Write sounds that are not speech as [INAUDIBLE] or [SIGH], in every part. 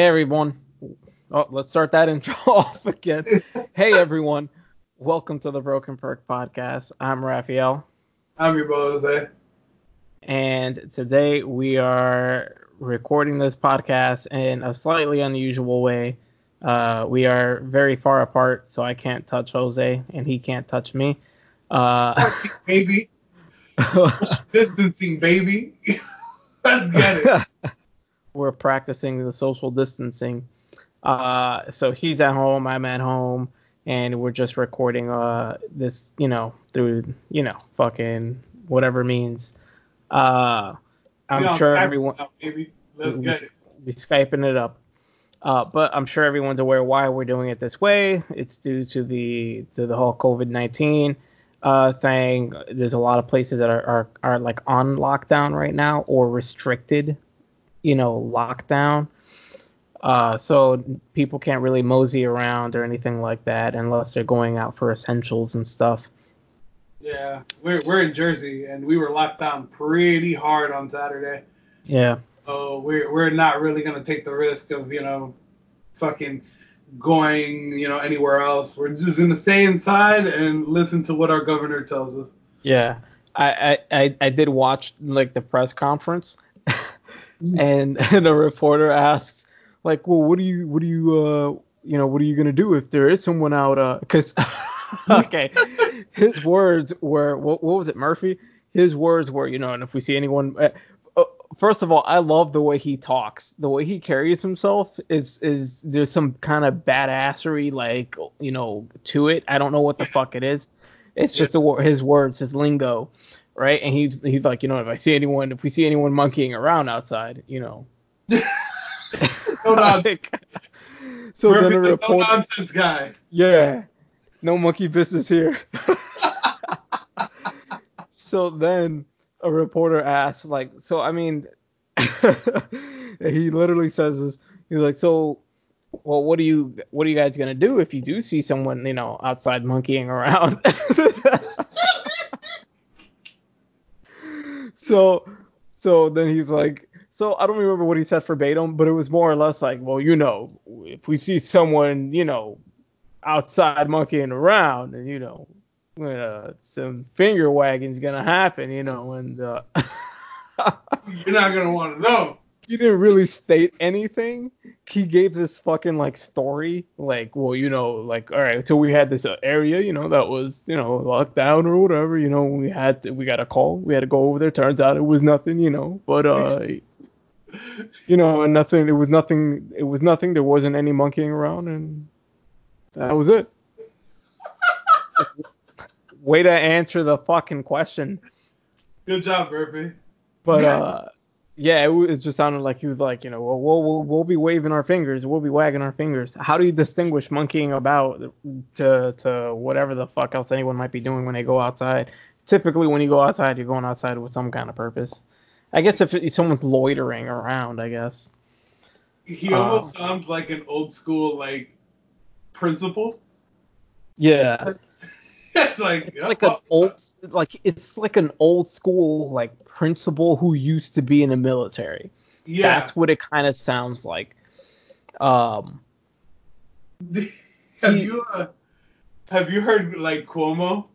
Hey everyone. Oh, let's start that [LAUGHS] intro off again. hey everyone. Welcome to the Broken Perk Podcast. I'm Raphael. I'm your boy Jose. And today we are recording this podcast in a slightly unusual way. Uh, we are very far apart, so I can't touch Jose and he can't touch me. Uh, baby. [LAUGHS] distancing, baby. [LAUGHS] Let's get it. We're practicing the social distancing. Uh, so he's at home, I'm at home, and we're just recording uh this, you know, through, you know, fucking whatever means. Uh, I'm sure Skype everyone. Now, baby. Let's we, get it. We skyping it up. Uh, but I'm sure everyone's aware why we're doing it this way. It's due to the to the whole COVID-19 uh, thing. There's a lot of places that are, are are like on lockdown right now or restricted, you know, lockdown. Uh, so people can't really mosey around or anything like that unless they're going out for essentials and stuff. Yeah, we're we're in Jersey and we were locked down pretty hard on Saturday. Yeah. So we're we're not really gonna take the risk of you know, fucking going you know anywhere else. We're just gonna stay inside and listen to what our governor tells us. Yeah, I I I did watch like the press conference, and, and [LAUGHS] the reporter asks like, well, what do you what do you uh you know what are you gonna do if there is someone out uh because [LAUGHS] okay. His words were what, what was it Murphy? His words were you know and if we see anyone uh, uh, first of all I love the way he talks. The way he carries himself is is there's some kind of badassery like you know to it. I don't know what the fuck it is. It's just the, his words his lingo right and he's he's like you know if I see anyone if we see anyone monkeying around outside you know [LAUGHS] no like, so then a reporter, no nonsense guy. Yeah, no monkey business here. [LAUGHS] so then a reporter asks, like, so I mean, [LAUGHS] he literally says this. He's like, so, well, what are you, what are you guys gonna do if you do see someone, you know, outside monkeying around? So, so then he's like, so I don't remember what he said verbatim, but it was more or less like, well, you know, if we see someone, you know, outside monkeying around, and you know, uh, some finger wagging's gonna happen, you know, and uh, [LAUGHS] you're not gonna want to know. He didn't really state anything. He gave this fucking like story, like, well, you know, like, all right, so we had this uh, area, you know, that was, you know, locked down or whatever, you know, we had to, we got a call, we had to go over there. Turns out it was nothing, you know, but uh [LAUGHS] you know, and nothing. It was nothing. It was nothing. There wasn't any monkeying around, and that was it. [LAUGHS] Way to answer the fucking question. Good job, Murphy. But [LAUGHS] uh, yeah, it, it, just sounded like he was like, you know, well, we'll, we'll we'll be waving our fingers, we'll be wagging our fingers. How do you distinguish monkeying about to to whatever the fuck else anyone might be doing when they go outside? Typically, when you go outside, you're going outside with some kind of purpose. I guess if someone's loitering around, I guess. He almost uh, sounds like an old school like principal. Yeah. It's [LAUGHS] like it's like an old like it's like an old school like principal who used to be in the military. Yeah. That's what it kind of sounds like. Um. [LAUGHS] have he, you uh, have you heard like Cuomo,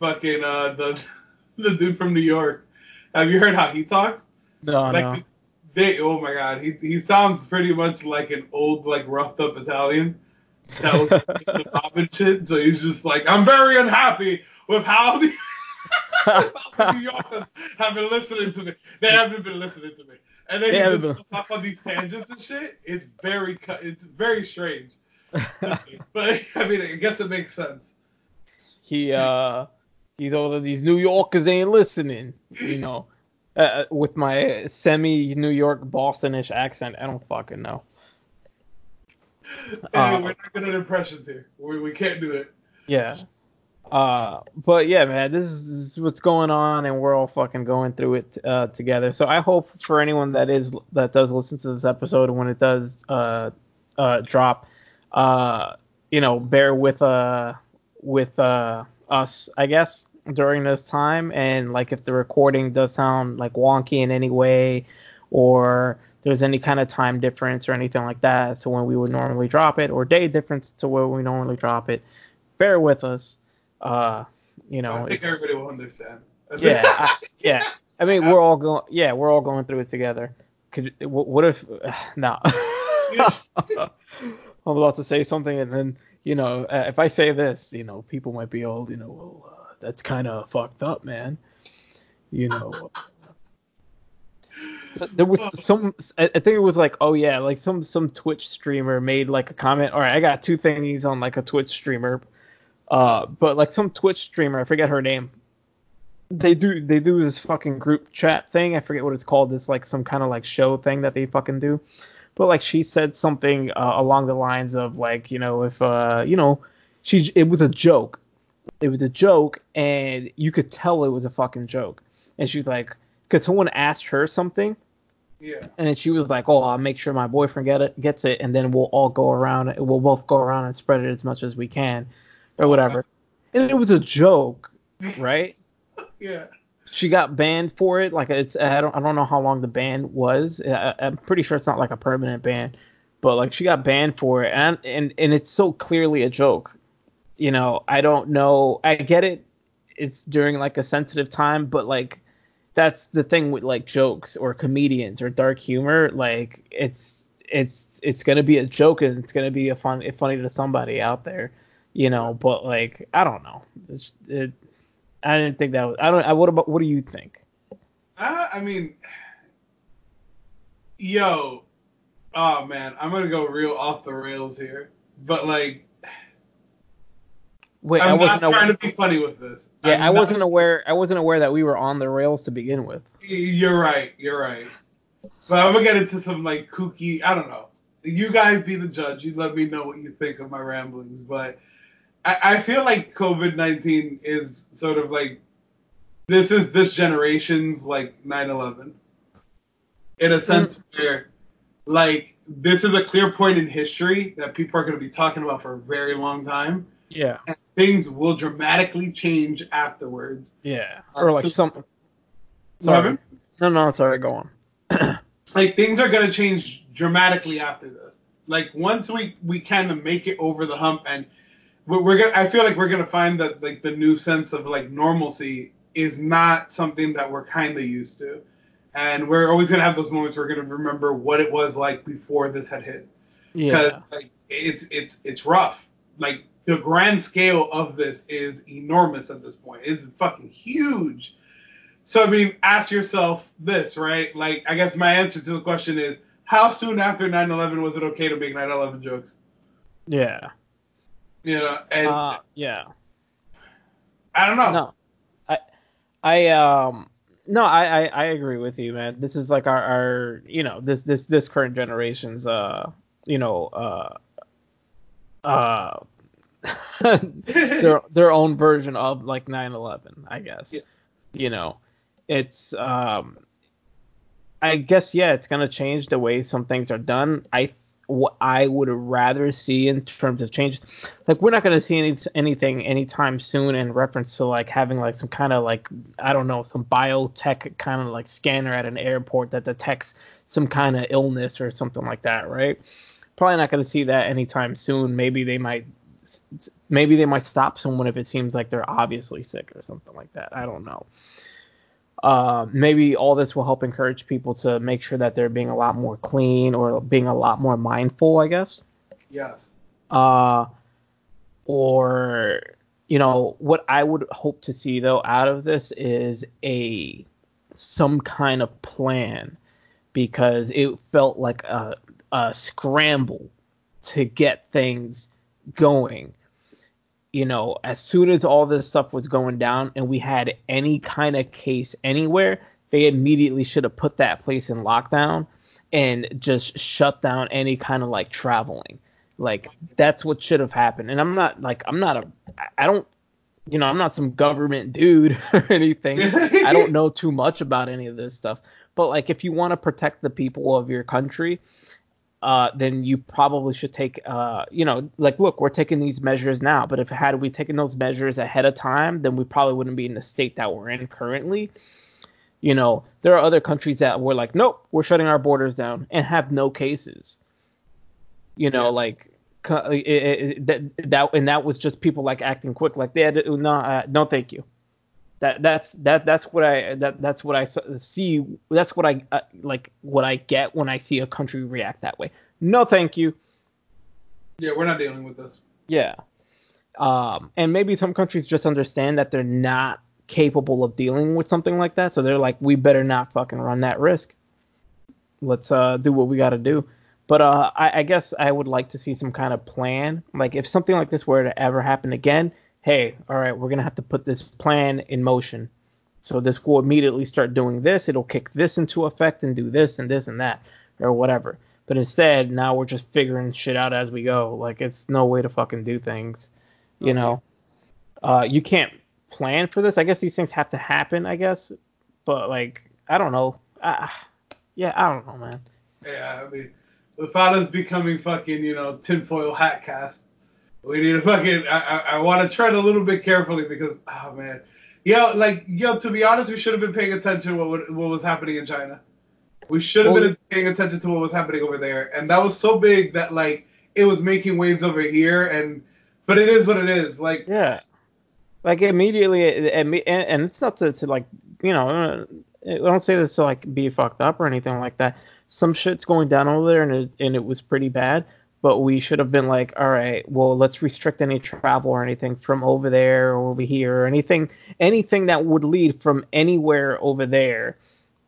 fucking uh the [LAUGHS] the dude from New York? Have you heard how he talks? No, like no. They, oh my god, he he sounds pretty much like an old, like roughed up Italian. That was [LAUGHS] the Robin shit. So he's just like, I'm very unhappy with how the, [LAUGHS] the New Yorkers have been listening to me. They haven't been listening to me. And then he just off on these tangents and shit. It's very it's very strange. [LAUGHS] but I mean, I guess it makes sense. He uh these all of these New Yorkers ain't listening, you know. Uh, uh with my semi New York Bostonish accent, I don't fucking know. [LAUGHS] Uh, we're not good at impressions here. We, we can't do it. Yeah. Uh, but yeah, man, this is, this is, what's going on, and we're all fucking going through it uh, together. So I hope for anyone that is that does listen to this episode when it does uh, uh, drop, uh, you know, bear with uh with uh us, I guess, during this time. And like if the recording does sound like wonky in any way, or there's any kind of time difference or anything like that, so when we would normally drop it, or day difference to where we normally drop it, bear with us. Uh, you know, I think everybody will understand. yeah, I, yeah. I mean, we're all going. Yeah, we're all going through it together. Could what if? [SIGHS] no. [LAUGHS] i'm about to say something, and then you know, uh, if I say this, you know, people might be all, you know, well, uh, that's kind of fucked up, man. You know. There was some, I I think it was like, oh yeah, like some some Twitch streamer made like a comment. All right, I got two thingies on like a Twitch streamer, uh, but like some Twitch streamer, I forget her name, they do they do this fucking group chat thing. I forget what it's called. It's like some kind of like show thing that they fucking do. But like she said something uh, along the lines of like you know if uh you know she it was a joke. It was a joke and you could tell it was a fucking joke. And she's like, because someone asked her something Yeah. and she was like, "Oh, I'll make sure my boyfriend get it, gets it, and then we'll all go around. We'll both go around and spread it as much as we can, or whatever." And it was a joke, right? [LAUGHS] Yeah. she got banned for it. Like it's I don't I don't know how long the ban was. I, I'm pretty sure it's not like a permanent ban, but like she got banned for it, and and and it's so clearly a joke. You know, I don't know. I get it. It's during like a sensitive time, but like that's the thing with like jokes or comedians or dark humor. Like it's it's it's gonna be a joke and it's gonna be a fun funny to somebody out there. You know, but like I don't know. It's, it, I didn't think that was. I don't. I, what about? What do you think? Uh, I mean, yo, oh man, I'm gonna go real off the rails here, but like, Wait, I'm I not wasn't trying to be funny with this. Yeah, I'm I wasn't aware. I wasn't aware that we were on the rails to begin with. You're right. You're right. But I'm gonna get into some like kooky. I don't know. You guys be the judge. You let me know what you think of my ramblings. But I, I feel like COVID-19 is sort of like this is this generation's like 9/11. In a sense mm. where like this is a clear point in history that people are going to be talking about for a very long time, Yeah. and things will dramatically change afterwards. Yeah. Uh, or like So- some. What Sorry. No, no, sorry. Go on. [CLEARS THROAT] like things are gonna change dramatically after this. Like once we we kind of make it over the hump, and we're, we're gonna, I feel like we're gonna find that like the new sense of like normalcy is not something that we're kind of used to, and we're always gonna have those moments where we're gonna remember what it was like before this had hit, Yeah. because like it's it's it's rough. Like the grand scale of this is enormous at this point. It's fucking huge. So I mean, ask yourself this, right? Like, I guess my answer to the question is, how soon after 9/11 was it okay to make 9/11 jokes? Yeah. You know, and Uh, yeah. I don't know. No. I I um no, I, I I agree with you, man. This is like our our you know this this this current generation's uh you know uh uh [LAUGHS] their their own version of like 9/11, I guess. Yeah. You know, it's um I guess yeah, it's gonna change the way some things are done. I what I would rather see in terms of changes, like we're not gonna see any anything anytime soon in reference to like having like some kind of like I don't know some biotech kind of like scanner at an airport that detects some kind of illness or something like that, right? Probably not gonna see that anytime soon. Maybe they might maybe they might stop someone if it seems like they're obviously sick or something like that. I don't know. Uh, maybe all this will help encourage people to make sure that they're being a lot more clean or being a lot more mindful, I guess. Yes. Uh, or you know what I would hope to see though out of this is a some kind of plan because it felt like a, a scramble to get things going you know, as soon as all this stuff was going down and we had any kind of case anywhere, they immediately should have put that place in lockdown and just shut down any kind of like traveling. Like that's what should have happened. And I'm not like I'm not a I don't you know, I'm not some government dude [LAUGHS] or anything. I don't [LAUGHS] know too much about any of this stuff. But like if you want to protect the people of your country, uh, then you probably should take, uh, you know, like, look, we're taking these measures now, but if had we taken those measures ahead of time, then we probably wouldn't be in the state that we're in currently. You know, there are other countries that were like, nope, we're shutting our borders down and have no cases. You know, Yeah. like cu- it, it, that that and that was just people like acting quick, like they had to, no, uh, no, thank you. That that's that that's what I that that's what I see. That's what I uh, like what I get when I see a country react that way. No, thank you. Yeah, we're not dealing with this. Yeah. Um, and maybe some countries just understand that they're not capable of dealing with something like that, so they're like, we better not fucking run that risk. Let's uh, do what we got to do. But uh, I, I guess I would like to see some kind of plan. Like if something like this were to ever happen again, hey, all right, we're gonna have to put this plan in motion. So this will immediately start doing this. It'll kick this into effect and do this and this and that or whatever. But instead, now we're just figuring shit out as we go. Like it's no way to fucking do things. You Okay. know, uh, you can't plan for this. I guess these things have to happen. I guess, but like I don't know. Uh, yeah, I don't know, man. Yeah, I mean, without us becoming fucking, you know, tinfoil hat cast, we need to fucking. I, I, I want to tread a little bit carefully because, oh man, yo, like, yo, to be honest, we should have been paying attention to what would- what was happening in China. We should have Well, been paying attention to what was happening over there, and that was so big that like it was making waves over here, and but it is what it is. Like, Yeah. Like immediately, and, and it's not to, to like, you know, uh, I don't say this to like be fucked up or anything like that. Some shit's going down over there, and it, and it was pretty bad. But we should have been like, all right, well, let's restrict any travel or anything from over there or over here or anything, anything that would lead from anywhere over there,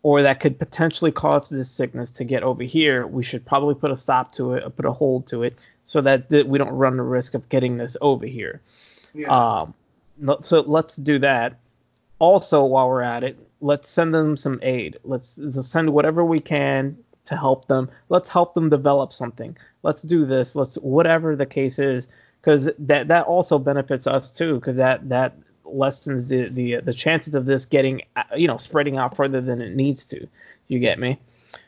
or that could potentially cause this sickness to get over here. We should probably put a stop to it, put a hold to it, so that th- we don't run the risk of getting this over here. yeah, Um, so let's do that. Also, while we're at it, let's send them some aid. Let's, let's send whatever we can to help them. Let's help them develop something. Let's do this. Let's whatever the case is, because that that also benefits us too, because that that lessens the the the chances of this getting uh, you know spreading out further than it needs to. You get me?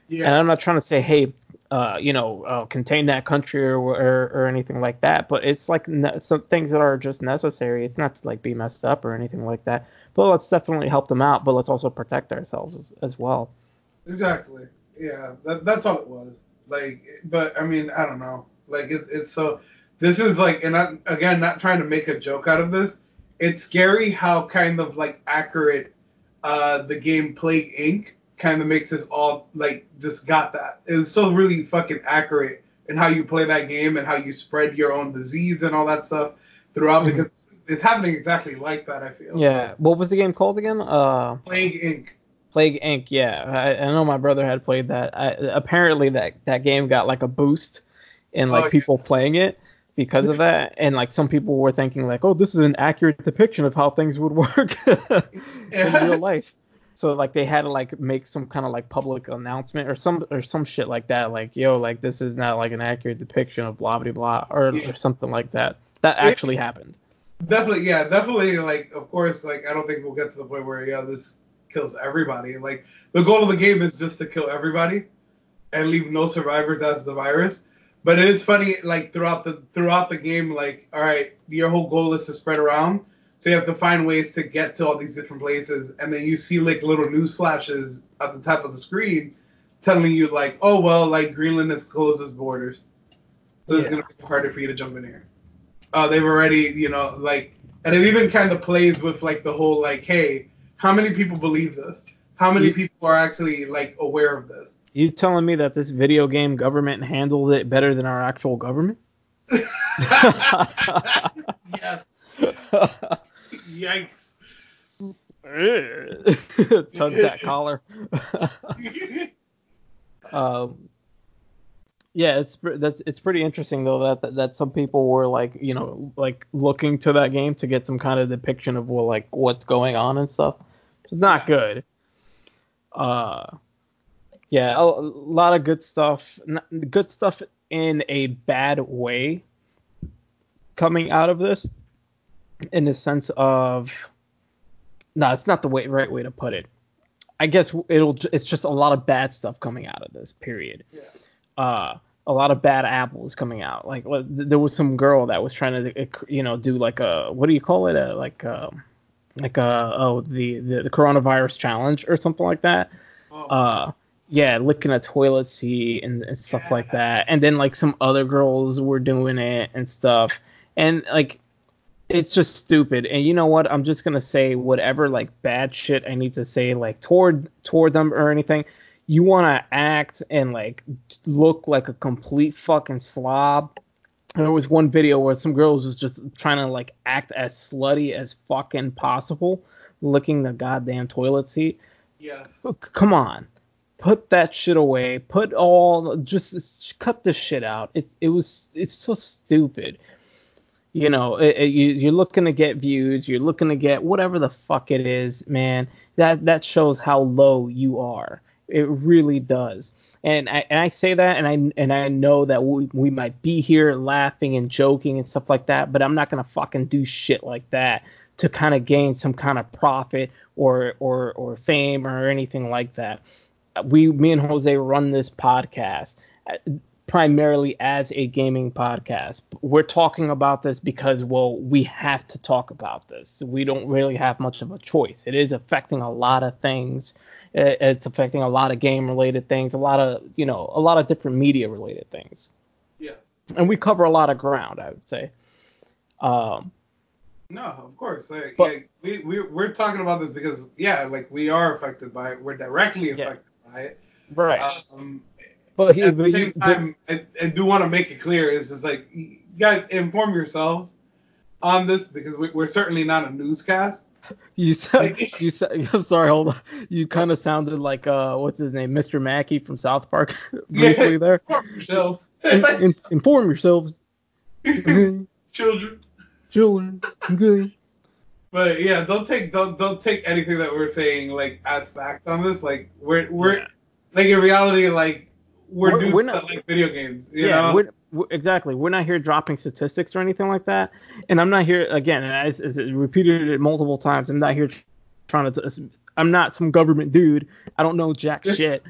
Yeah. And I'm not trying to say, hey, uh, you know, uh, contain that country or, or or anything like that. But it's like ne- some things that are just necessary. It's not to like be messed up or anything like that. But let's definitely help them out. But let's also protect ourselves as, as well. exactly. Yeah, that, that's all it was. Like, but I mean, I don't know. Like, it, it's so. This is like, and I, again, not trying to make a joke out of this. It's scary how kind of like accurate uh, the game Plague Inc. kind of makes us all like just got that. It's so really fucking accurate in how you play that game and how you spread your own disease and all that stuff throughout Mhm. because it's happening exactly like that. I feel. Yeah. What was the game called again? Uh, Plague Inc. Plague Inc. Yeah, I, I know my brother had played that. I, apparently that that game got like a boost in like Oh, yeah. people playing it because of that, and like some people were thinking like, oh, this is an accurate depiction of how things would work [LAUGHS] in Yeah. real life. So like they had to like make some kind of like public announcement or some or some shit like that, like yo, like this is not like an accurate depiction of blah blah blah or, Yeah. or something like that. That actually happened. Definitely, yeah, definitely. Like, of course, like I don't think we'll get to the point where yeah, this kills everybody. Like, the goal of the game is just to kill everybody and leave no survivors as the virus. But it is funny, like throughout the throughout the game, like, all right, your whole goal is to spread around, so you have to find ways to get to all these different places, and then you see like little news flashes at the top of the screen telling you like, oh well, like Greenland has closed its borders, so it's gonna be harder for you to jump in here. Uh, they've already, you know, like, and it even kind of plays with like the whole like, hey, how many people believe this? How many Yeah. people are actually like aware of this? You telling me that this video game government handled it better than our actual government? [LAUGHS] yes. Yikes. [LAUGHS] Tug that collar. [LAUGHS] um, yeah, it's that's it's pretty interesting though that, that that some people were like you know like looking to that game to get some kind of depiction of what like what's going on and stuff. It's not good. Uh, yeah, a, a lot of good stuff. Good stuff in a bad way coming out of this, in the sense of no, it's not the way, right way to put it. I guess it'll it's just a lot of bad stuff coming out of this period. Yeah. Uh, a lot of bad apples coming out. Like there was some girl that was trying to, uh, you know, do like a what do you call it? A, like um, like a oh the, the the coronavirus challenge or something like that. Oh, Uh yeah, licking a toilet seat and, and stuff like that. And then like some other girls were doing it and stuff. And like it's just stupid. And you know what? I'm just gonna say whatever like bad shit I need to say like toward toward them or anything. You wanna act and like look like a complete fucking slob. There was one video where some girls was just trying to like act as slutty as fucking possible, licking the goddamn toilet seat. yes. Come on, put that shit away. Put all just, just cut this shit out. It it was it's so stupid. You know, it, it- you, you're looking to get views. You're looking to get whatever the fuck it is, man. That that shows how low you are. It really does. And I, and I say that, and I and I know that we, we might be here laughing and joking and stuff like that, but I'm not gonna fucking do shit like that to kind of gain some kind of profit or or or fame or anything like that. We, me and Jose run this podcast primarily as a gaming podcast. We're talking about this because, well, we have to talk about this. We don't really have much of a choice. It is affecting a lot of things. It's affecting a lot of game related things, a lot of, you know, a lot of different media related things. Yes. And we cover a lot of ground, I would say. Um, No, of course. Like, But- yeah, we, we, we're talking about this because, yeah, like, we are affected by it. We're directly Yeah. affected by it. right. Um, but he, at but the he- same but- time, I, I do want to make it clear is just like you guys inform yourselves on this because we, we're certainly not a newscast. [LAUGHS] You said [LAUGHS] you said [LAUGHS] I'm sorry, hold on. You kind of sounded like uh what's his name, Mr. Mackey from South Park briefly there. Inform yourselves, In, in, inform yourselves, children. children. Okay. But yeah, don't take don't don't take anything that we're saying like as fact on this. Like we're we're Yeah. like in reality like we're, We're- dudes we're that not- like video games. You yeah, know? we're, exactly. We're not here dropping statistics or anything like that. And I'm not here again. And I, I repeated it multiple times. I'm not here trying to. I'm not some government dude. I don't know jack [LAUGHS] shit.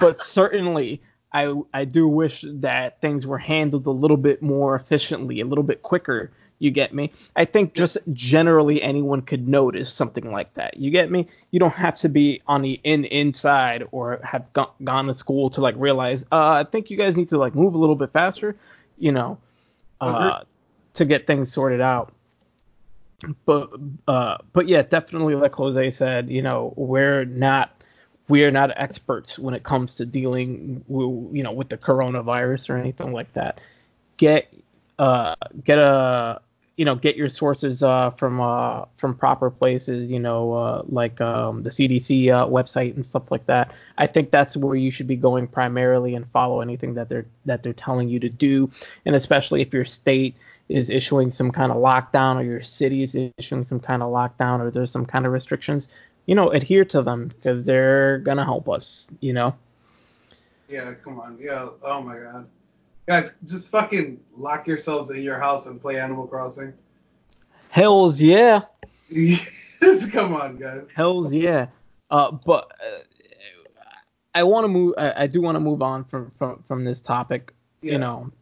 but certainly, I I do wish that things were handled a little bit more efficiently, a little bit quicker. You get me? I think just generally anyone could notice something like that. You get me? You don't have to be on the in inside or have go- gone to school to like realize. Uh, I think you guys need to like move a little bit faster. You know, uh, to get things sorted out. But uh, but yeah, definitely like Jose said, you know, we're not we are not experts when it comes to dealing w- you know with the coronavirus or anything like that. Get uh get a you know get your sources uh from uh from proper places you know uh like um the CDC uh, website and stuff like that. I think that's where you should be going primarily and follow anything that they're that they're telling you to do and especially if your state is issuing some kind of lockdown or your city is issuing some kind of lockdown or there's some kind of restrictions, you know, adhere to them because they're gonna help us, you know. Yeah, come on. Yeah. Oh my god. Guys, just fucking lock yourselves in your house and play Animal Crossing. Hells yeah, [LAUGHS] come on, guys. hells yeah. Uh, but uh, I want to move. I, I do want to move on from from from this topic. Yeah. You know,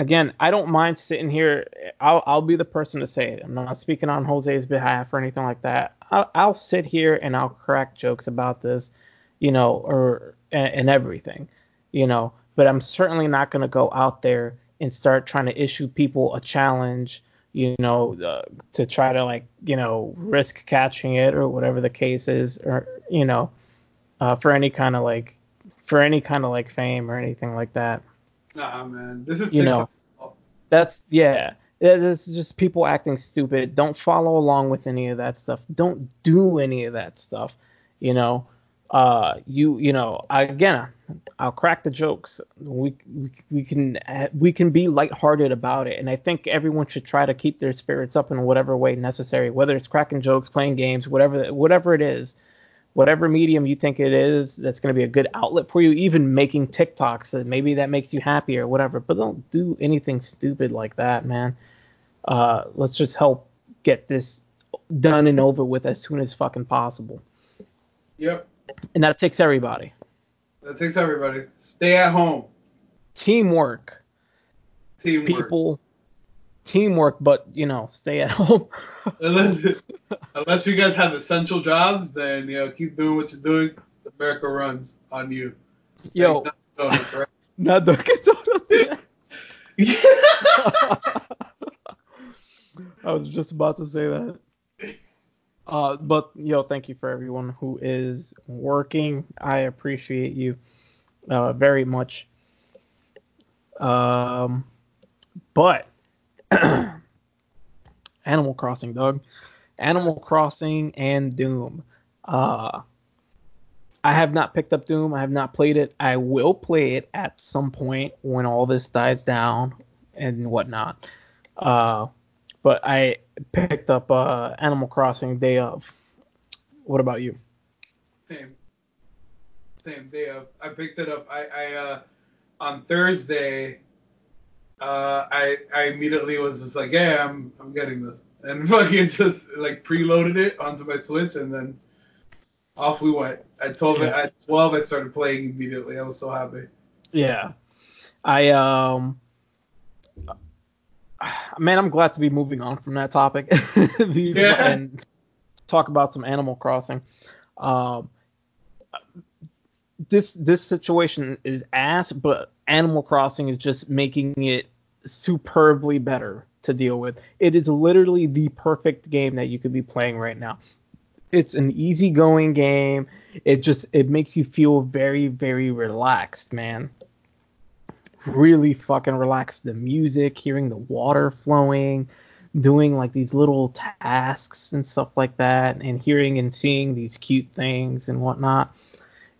again, I don't mind sitting here. I'll I'll be the person to say it. I'm not speaking on Jose's behalf or anything like that. I'll, I'll sit here and I'll crack jokes about this, you know, or and, and everything, you know. But I'm certainly not going to go out there and start trying to issue people a challenge, you know, uh, to try to like, you know, risk catching it or whatever the case is, or you know, uh, for any kind of like, for any kind of like fame or anything like that. Nah, man. This is You know. That's yeah. Yeah, This is just people acting stupid. Don't follow along with any of that stuff. Don't do any of that stuff. You know, uh, you you know, again, I'll crack the jokes. We, we we can we can be lighthearted about it, and I think everyone should try to keep their spirits up in whatever way necessary. Whether it's cracking jokes, playing games, whatever whatever it is, whatever medium you think it is that's going to be a good outlet for you. Even making TikToks that maybe that makes you happy or whatever. But don't do anything stupid like that, man. Uh, let's just help get this done and over with as soon as fucking possible. Yep. And that takes everybody. That takes everybody. Stay at home. Teamwork, Teamwork. people, teamwork, but you know, stay at [LAUGHS] home. Listen, Unless you guys have essential jobs, then you know keep doing what you're doing. America runs on you. Yo, Like, donuts, right? [LAUGHS] not Dunkin' [LAUGHS] Donuts. I was just about to say that. Uh, but yo, thank you for everyone who is working. I appreciate you uh, very much. Um, but [CLEARS THROAT] Animal Crossing, dog. Animal Crossing and Doom. Uh, I have not picked up Doom. I have not played it. I will play it at some point when all this dies down and whatnot. Uh, but I picked up uh, Animal Crossing Day of. What about you? Same. Same day of. I picked it up. I, I uh, on Thursday. Uh, I I immediately was just like, yeah, I'm I'm getting this, and [LAUGHS] fucking just like preloaded it onto my Switch, and then off we went. At 12, Yeah. at 12, I started playing immediately. I was so happy. Yeah. I um [SIGHS] man, I'm glad to be moving on from that topic [LAUGHS] Yeah. and talk about some Animal Crossing. Um this this situation is ass, but Animal Crossing is just making it superbly better to deal with. It is literally the perfect game that you could be playing right now. It's an easygoing game. It just it makes you feel very very relaxed, man. Really fucking relaxed. The music, hearing the water flowing, doing like these little tasks and stuff like that, and hearing and seeing these cute things and whatnot.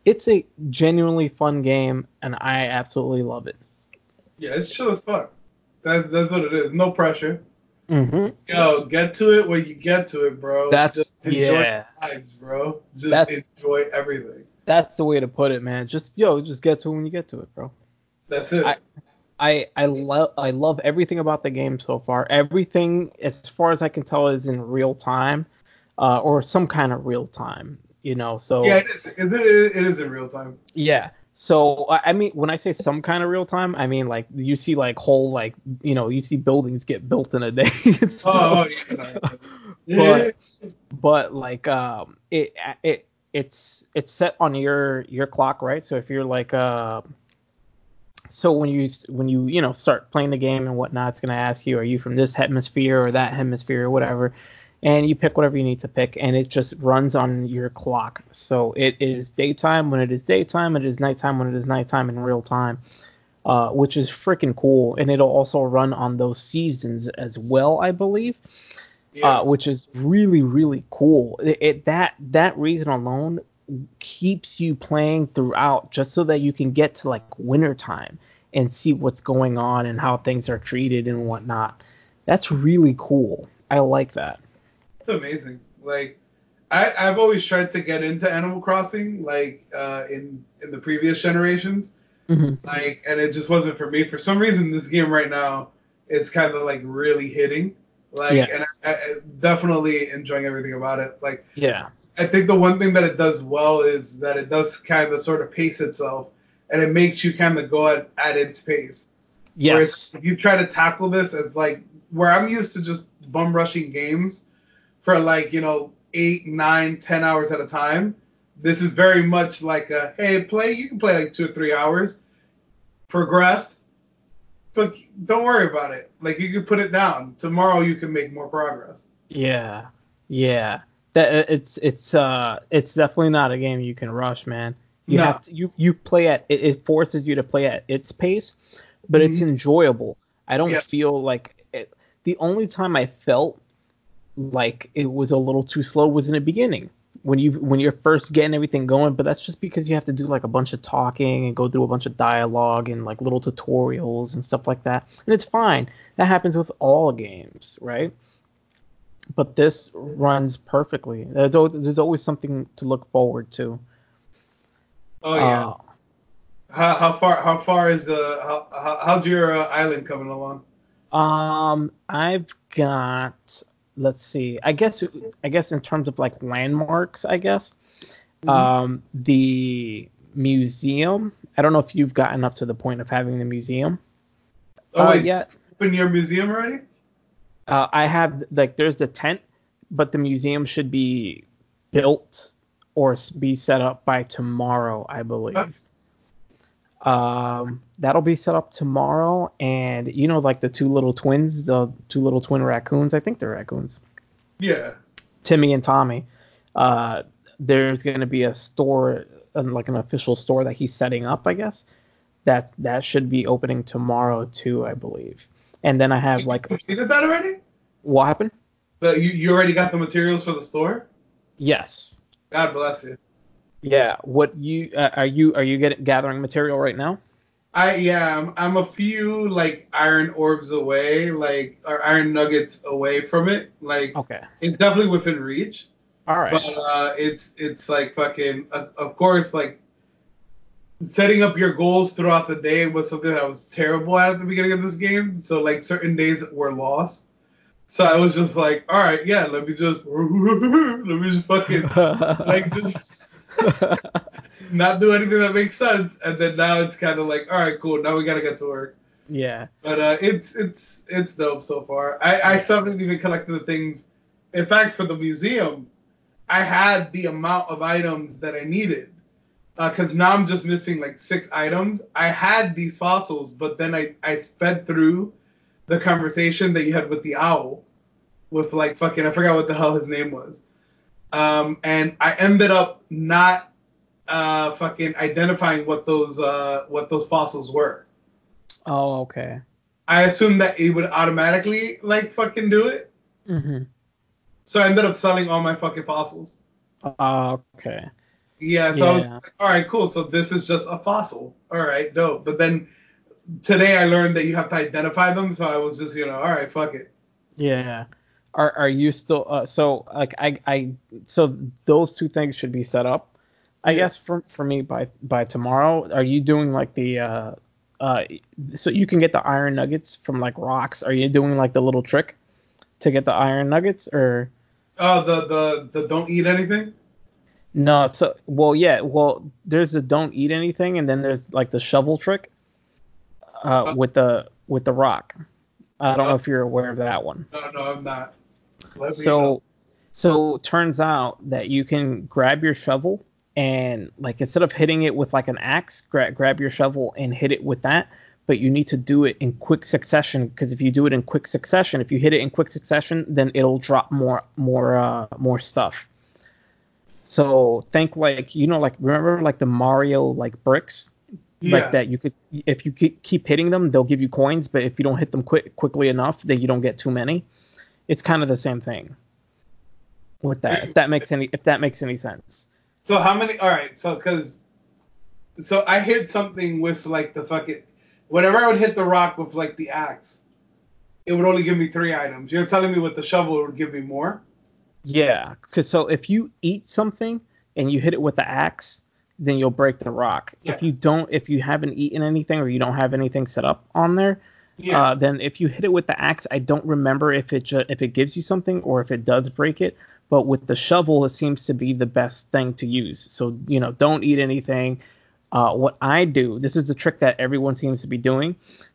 It's a genuinely fun game, and I absolutely love it. Yeah, it's chill as fuck. That, that's what it is. No pressure. Mm-hmm. Yo, get to it when you get to it, bro. That's- just enjoy yeah. the vibes, bro. Just That's- enjoy everything. That's the way to put it, man. Just yo, just get to it when you get to it, bro. That's it. I- I I love I love everything about the game so far. Everything, as far as I can tell, is in real time, uh, or some kind of real time. You know, so yeah, it is. Is it, it is in real time. Yeah. So I mean, when I say some kind of real time, I mean like you see like whole like you know you see buildings get built in a day. [LAUGHS] stuff. Oh, oh, yeah. [LAUGHS] but but like um it it it's it's set on your your clock right so if you're like uh so when you when you you know start playing the game and whatnot it's going to ask you are you from this hemisphere or that hemisphere or whatever and you pick whatever you need to pick and it just runs on your clock so it is daytime when it is daytime it is nighttime when it is nighttime in real time uh, which is freaking cool and it'll also run on those seasons as well i believe yeah. uh, which is really really cool. It, it that that reason alone keeps you playing throughout, just so that you can get to like wintertime and see what's going on and how things are treated and whatnot. That's really cool. I like that. It's amazing. Like I, I've always tried to get into Animal Crossing, like uh, in in the previous generations, Mm-hmm. like, and it just wasn't for me. For some reason, this game right now is kind of like really hitting, like, Yeah. and I, I definitely enjoying everything about it. Like, Yeah. I think the one thing that it does well is that it does kind of sort of pace itself, and it makes you kind of go at, at its pace. Yes. Whereas if you try to tackle this as like where I'm used to just bum rushing games for like, you know, eight, nine, ten hours at a time, this is very much like a hey, play you can play like two or three hours, progress, but don't worry about it. Like you can put it down. Tomorrow you can make more progress. Yeah. Yeah. That it's it's uh it's definitely not a game you can rush, man. You No. have to you you play at it, it forces you to play at its pace, but it's Mhm. enjoyable. I don't Yeah. feel like it, the only time I felt like it was a little too slow was in the beginning when you when you're first getting everything going, but that's just because you have to do like a bunch of talking and go through a bunch of dialogue and like little tutorials and stuff like that. And it's fine. That happens with all games, right? But this runs perfectly. There's always, there's always something to look forward to. Oh yeah. Uh, how, how far how far is the how, how, how's your uh, island coming along? Um, I've got let's see. I guess I guess in terms of like landmarks, I guess. Um, the museum. I don't know if you've gotten up to the point of having the museum. Oh uh, wait, yet. open your museum already? Uh, I have like there's the tent, but the museum should be built or be set up by tomorrow, I believe. Um, that'll be set up tomorrow, and you know, like the two little twins, the two little twin raccoons. I think they're raccoons. Yeah. Timmy and Tommy. Uh, there's going to be a store, like an official store that he's setting up, I guess. That that should be opening tomorrow too, I believe. And then I have like, you completed that already? what happened? But you, you already got the materials for the store? Yes. God bless you. Yeah. What you uh, are you are you getting gathering material right now? I yeah, I'm, I'm a few like iron orbs away, like or iron nuggets away from it. Like Okay. it's definitely within reach, All right. but uh, it's it's like fucking. Uh, of course, like setting up your goals throughout the day was something that I was terrible at at the beginning of this game. So like certain days were lost. So I was just like, all right, yeah, let me just [LAUGHS] let me just fucking [LAUGHS] like just [LAUGHS] not do anything that makes sense. And then now it's kind of like, all right, cool. Now we gotta get to work. yeah. But uh, it's it's it's dope so far. I I still haven't even collected the things. In fact, for the museum, I had the amount of items that I needed. Because now I'm just missing like six items. I had these fossils, but then I, I sped through the conversation that you had with the owl, with like fucking I forgot what the hell his name was. Um, and I ended up not uh fucking identifying what those uh what those fossils were. Oh, okay. I assumed that it would automatically like fucking do it. Mm-hmm. So I ended up selling all my fucking fossils. Uh, okay. Yeah, so I was like, all right, cool. So this is just a fossil. All right, dope. But then today I learned that you have to identify them, so I was just, you know, all right, fuck it. Yeah. Are are you still uh, so like I I so those two things should be set up. I Yeah. guess for for me by by tomorrow. Are you doing like the uh uh so you can get the iron nuggets from like rocks? Are you doing like the little trick to get the iron nuggets or Oh, the the the don't eat anything. No? So well yeah well there's the don't eat anything and then there's like the shovel trick uh Uh. with the with the rock. I don't know Uh. if you're aware of that one. No, no, I'm not. Let. So, so turns out that you can grab your shovel and like instead of hitting it with like an axe, gra- grab your shovel and hit it with that. But you need to do it in quick succession because if you do it in quick succession, if you hit it in quick succession, then it'll drop more, more, uh, more stuff. So think like you know like remember like the Mario like bricks yeah. like that you could if you keep keep hitting them they'll give you coins but if you don't hit them quick quickly enough then you don't get too many it's kind of the same thing with that if that makes any if that makes any sense So how many? All right, so because so I hit something with like the fucking whenever I would hit the rock with like the axe, it would only give me three items. You're telling me with the shovel it would give me more? Yeah cause so if you eat something and you hit it with the axe then you'll break the rock Yeah. if you don't if you haven't eaten anything or you don't have anything set up on there Yeah. uh, then if you hit it with the axe, I don't remember if it ju- if it gives you something or if it does break it. But with the shovel, it seems to be the best thing to use. So you know, don't eat anything. Uh, what I do, this is a trick that everyone seems to be doing,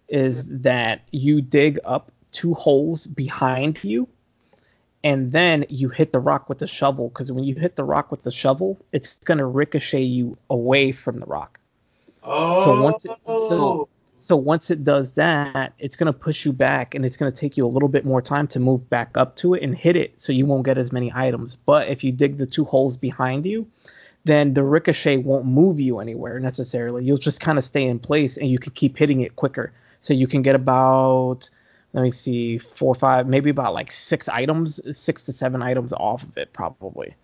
is that you dig up two holes behind you, and then you hit the rock with the shovel. Because when you hit the rock with the shovel, it's gonna ricochet you away from the rock. oh. once it- so- So once it does that, it's going to push you back and it's going to take you a little bit more time to move back up to it and hit it so you won't get as many items. But if you dig the two holes behind you, then the ricochet won't move you anywhere necessarily. You'll just kind of stay in place and you can keep hitting it quicker. So you can get about, let me see, four or five, maybe about like six items, six to seven items off of it probably.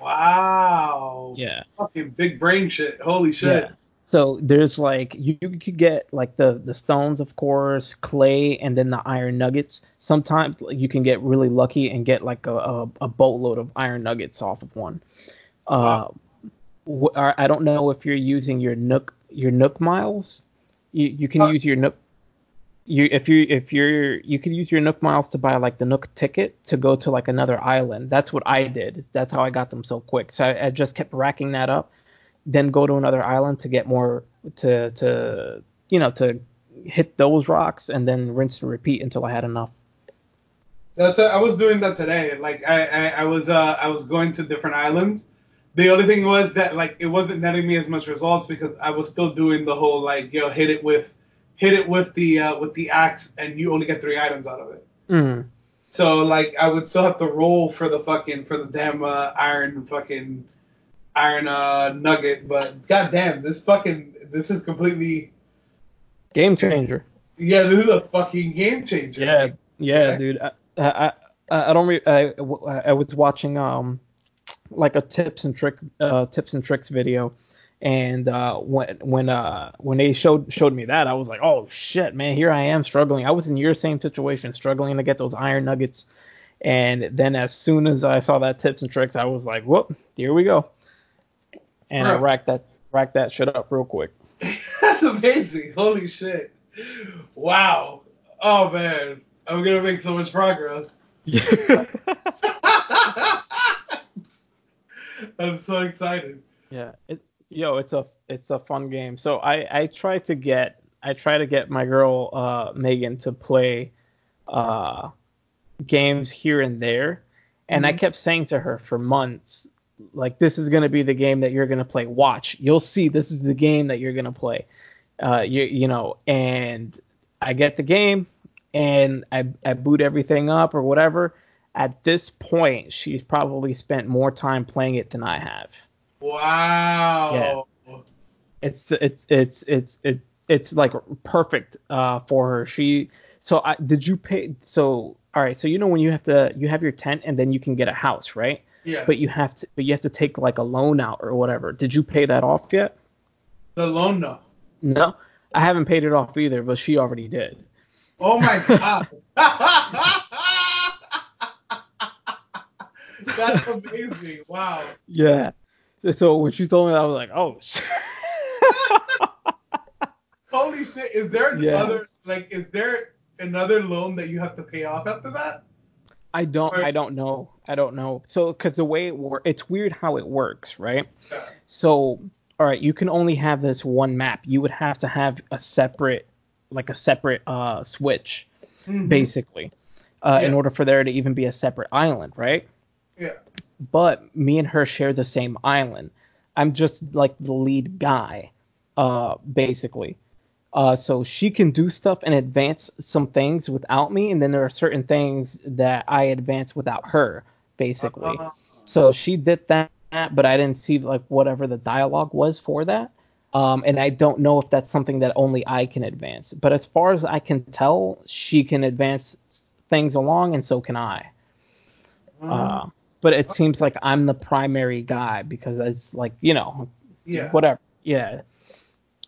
wow. Yeah. Fucking big brain shit. Holy shit. Yeah. So there's like you, you could get like the the stones, of course, clay, and then the iron nuggets. Sometimes you can get really lucky and get like a, a, a boatload of iron nuggets off of one. Uh, wh- I I don't know if you're using your Nook your Nook miles. You you can Uh, use your Nook. You if you if you're you could use your Nook miles to buy like the Nook ticket to go to like another island. That's what I did. That's how I got them so quick. So I, I just kept racking that up then go to another island to get more to to you know to hit those rocks and then rinse and repeat until I had enough. That's what, I was doing that today. Like I, I, I was uh I was going to different islands. The only thing was that like it wasn't netting me as much results because I was still doing the whole like yo hit it with hit it with the uh, with the axe and you only get three items out of it. Mm. So like I would still have to roll for the fucking for the damn uh, iron fucking iron uh nugget, but goddamn this fucking this is completely Game changer. yeah this is a fucking game changer. Yeah, Like, yeah, dude. I, I, I I don't. Re- I, I was watching um like a tips and trick uh tips and tricks video, and uh when when uh when they showed showed me that I was like, oh shit, man, here I am struggling. I was in your same situation, struggling to get those iron nuggets, and then as soon as I saw that tips and tricks, I was like, whoop, here we go, and I Bruh. racked that racked that shit up real quick. [LAUGHS] That's amazing. Holy shit. Wow. Oh man. I'm gonna make so much progress. [LAUGHS] [LAUGHS] I'm so excited. Yeah, it, yo, it's a it's a fun game. So I I try to get I try to get my girl uh Megan to play uh games here and there, and I Mhm. kept saying to her for months like this is gonna be the game that you're gonna play. Watch, you'll see this is the game that you're gonna play. Uh, you you know, and I get the game and I I boot everything up or whatever. At this point, she's probably spent more time playing it than I have Wow. Yeah. it's it's it's it's it, it's like perfect uh for her she so I, did you pay so all right so you know when you have to you have your tent and then you can get a house right Yeah. but you have to but you have to take like a loan out or whatever did you pay that off yet the loan no. no i haven't paid it off either but she already did Oh my [LAUGHS] god. [LAUGHS] That's amazing. Wow. yeah so when she told me that i was like oh [LAUGHS] shit. Holy shit. Is there Yeah. other like is there another loan that you have to pay off after that? I don't Or- I don't know. I don't know. So cuz the way it works it's weird how it works, right? Yeah. So all right, you can only have this one map. You would have to have a separate like a separate uh switch Mhm. basically. Uh, in order for there to even be a separate island, right? Yeah. But me and her share the same island. I'm just like the lead guy, uh, basically. Uh, so she can do stuff and advance some things without me, and then there are certain things that I advance without her, basically. Uh, So she did that, but I didn't see like whatever the dialogue was for that. Um, and I don't know if that's something that only I can advance. But as far as I can tell, she can advance things along, and so can I. Uh, but it seems like I'm the primary guy because it's like you know yeah. whatever. Yeah.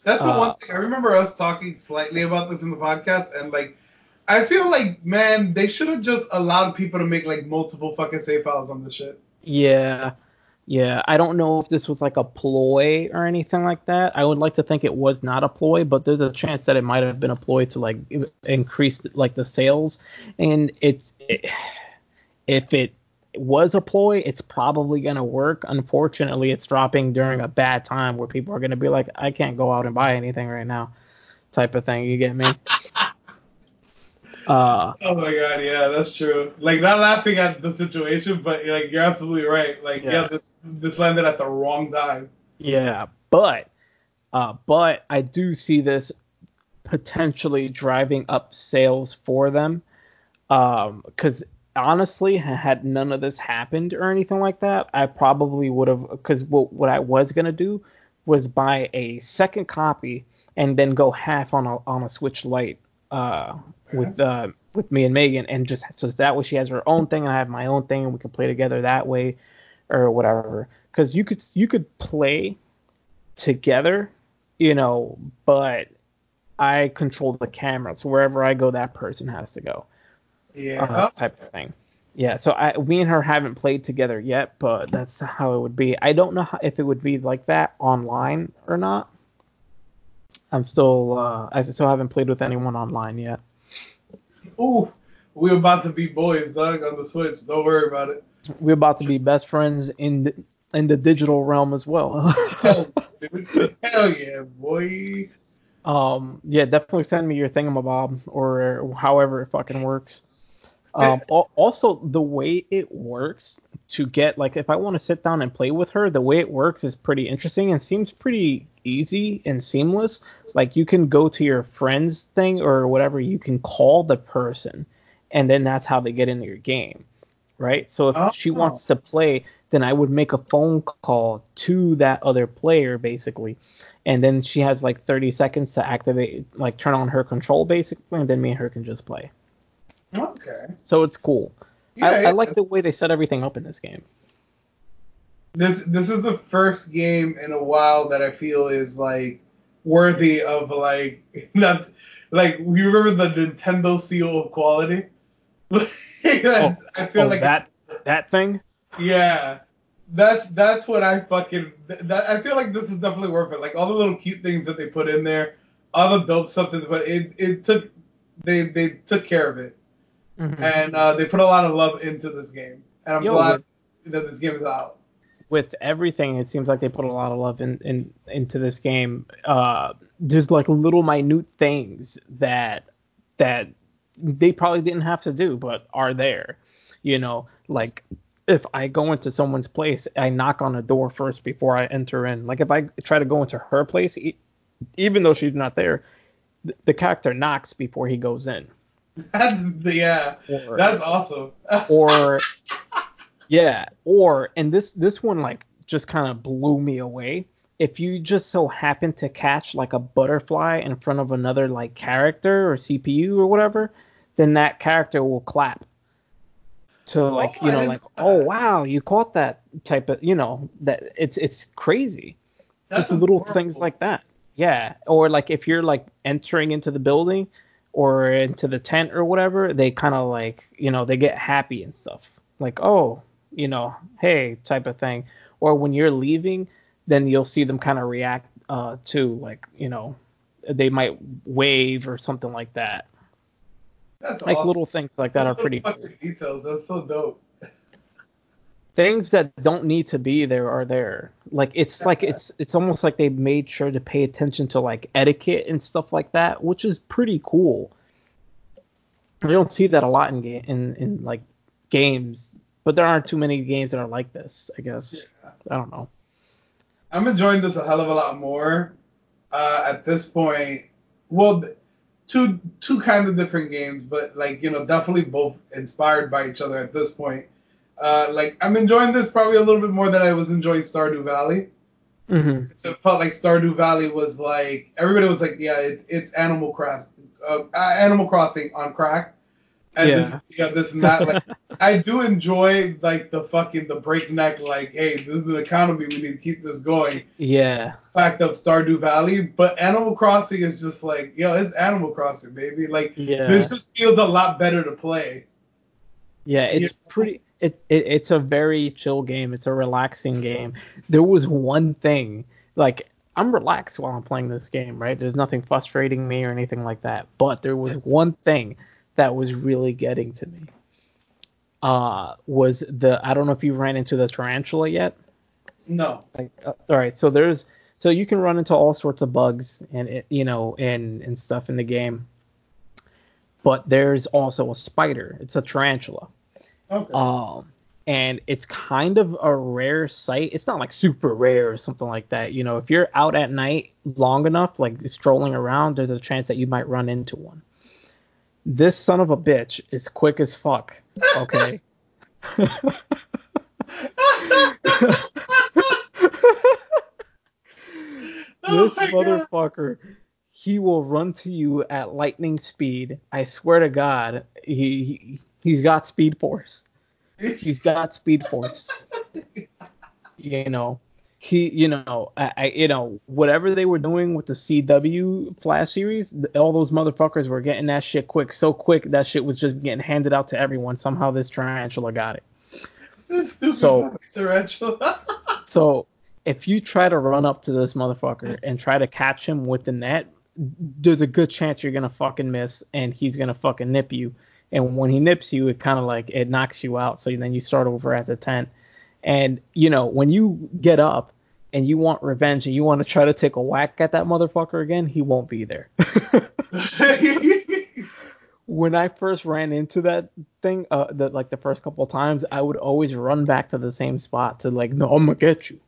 That's the Uh, one thing I remember us talking slightly about this in the podcast, and like, I feel like man, they should have just allowed people to make like multiple fucking save files on this shit. Yeah. Yeah. I don't know if this was like a ploy or anything like that. I would like to think it was not a ploy, but there's a chance that it might have been a ploy to like increase like the sales. And it's it, if it was a ploy, it's probably gonna work. Unfortunately, it's dropping during a bad time where people are gonna be like, I can't go out and buy anything right now, type of thing. You get me? [LAUGHS] Uh, Oh my god, yeah, that's true. Like not laughing at the situation, but like you're absolutely right. Like yeah, Yeah. this this landed at the wrong time. Yeah, but uh, but I do see this potentially driving up sales for them. Um, because honestly, had none of this happened or anything like that, I probably would have. Because what what I was gonna do was buy a second copy and then go half on a on a Switch Lite. Uh, with uh with me and Megan, and just so that way she has her own thing, and I have my own thing, and we can play together that way, or whatever. Because you could you could play together, you know, but I control the camera, so wherever I go, that person has to go, Yeah. uh, type of thing. Yeah, so I we and her haven't played together yet, but that's how it would be. I don't know how, if it would be like that online or not. I'm still uh, I still haven't played with anyone online yet. Ooh, we're about to be boys, dog, on the Switch. Don't worry about it. We're about to be best friends in the, in the digital realm as well. [LAUGHS] Hell. Hell yeah, boy. um, yeah, definitely send me your thingamabob or however it fucking works. Um, also, the way it works to get like if I want to sit down and play with her, the way it works is pretty interesting and seems pretty easy and seamless. Like you can go to your friends thing or whatever, you can call the person, and then that's how they get into your game, right? So if she Oh. wants to play, then I would make a phone call to that other player basically, and then she has like 30 seconds to activate, like turn on her control basically, and then me and her can just play. Okay. So it's cool. Yeah, I. I like the way they set everything up in this game. This this is the first game in a while that I feel is like worthy of like [LAUGHS] not like you remember the Nintendo seal of quality. [LAUGHS] I oh, feel oh, like that that thing. yeah, that's that's what I fucking that I feel like this is definitely worth it. Like all the little cute things that they put in there, all the dope stuff that but it it took they they took care of it and uh, they put a lot of love into this game and I'm Yo, glad that this game is out. With everything, it seems like they put a lot of love in, in into this game. Uh, there's like little minute things that that they probably didn't have to do, but are there. You know, like if I go into someone's place, I knock on a door first before I enter in. Like if I try to go into her place, even though she's not there, the character knocks before he goes in. [LAUGHS] That's the yeah. Or- That's awesome. [LAUGHS] or yeah or and this this one like just kind of blew me away if you just so happen to catch like a butterfly in front of another like character or cpu or whatever then that character will clap to oh, like Oh, you know like oh wow you caught that type of you know that it's it's crazy That's just little adorable. things like that. Yeah, or like if you're like entering into the building or into the tent or whatever, they kind of like you know they get happy and stuff. Like oh, you know, hey type of thing. Or when you're leaving, then you'll see them kind of react uh, to like you know they might wave or something like that. That's Like awesome. little things like that are Those pretty cool. details. That's so dope. Things that don't need to be there are there. Like it's like it's it's almost like they made sure to pay attention to like etiquette and stuff like that, which is pretty cool. You don't see that a lot in ga- in in like games, but there aren't too many games that are like this. I guess yeah. I don't know. I'm enjoying this a hell of a lot more uh, at this point. Well, two two kind of different games, but like you know, definitely both inspired by each other at this point. Uh, like I'm enjoying this probably a little bit more than I was enjoying Stardew Valley. hmm So it felt like Stardew Valley was like everybody was like, yeah, it's it's Animal Crossing, uh, Animal Crossing on crack. And Yeah. this, this and that. Like, [LAUGHS] I do enjoy like the fucking the breakneck, like, hey, this is an economy, we need to keep this going. Yeah, Fact of Stardew Valley, but Animal Crossing is just like, yo, it's Animal Crossing, baby. Like, yeah, this just feels a lot better to play. yeah. It's Yeah. pretty. It, it it's a very chill game. It's a relaxing game. There was one thing like I'm relaxed while I'm playing this game, right? There's nothing frustrating me or anything like that. But there was one thing that was really getting to me. Uh, was the I don't know if you ran into the tarantula yet. No. Like, uh, all right, so there's so you can run into all sorts of bugs and it, you know and and stuff in the game. But there's also a spider. It's a tarantula. Okay. Um, and it's kind of a rare sight. It's not like super rare or something like that. You know, if you're out at night long enough, like strolling around, there's a chance that you might run into one. This son of a bitch is quick as fuck. Okay. [LAUGHS] [LAUGHS] Oh this God. motherfucker, he will run to you at lightning speed. I swear to God, he, he he's got speed force. [LAUGHS] He's got speed force. You know, he, you know, I, I, you know, whatever they were doing with the CW Flash series, th- all those motherfuckers were getting that shit quick, so quick that shit was just getting handed out to everyone. Somehow this tarantula got it. This So- tarantula. [LAUGHS] So if you try to run up to this motherfucker and try to catch him with the net, there's a good chance you're gonna fucking miss, and he's gonna fucking nip you. And when he nips you, it kind of like it knocks you out. So then you start over at the tent. And you know when you get up and you want revenge and you want to try to take a whack at that motherfucker again, he won't be there. [LAUGHS] when I first ran into that thing, uh, that like the first couple of times, I would always run back to the same spot to like, no, I'm gonna get you,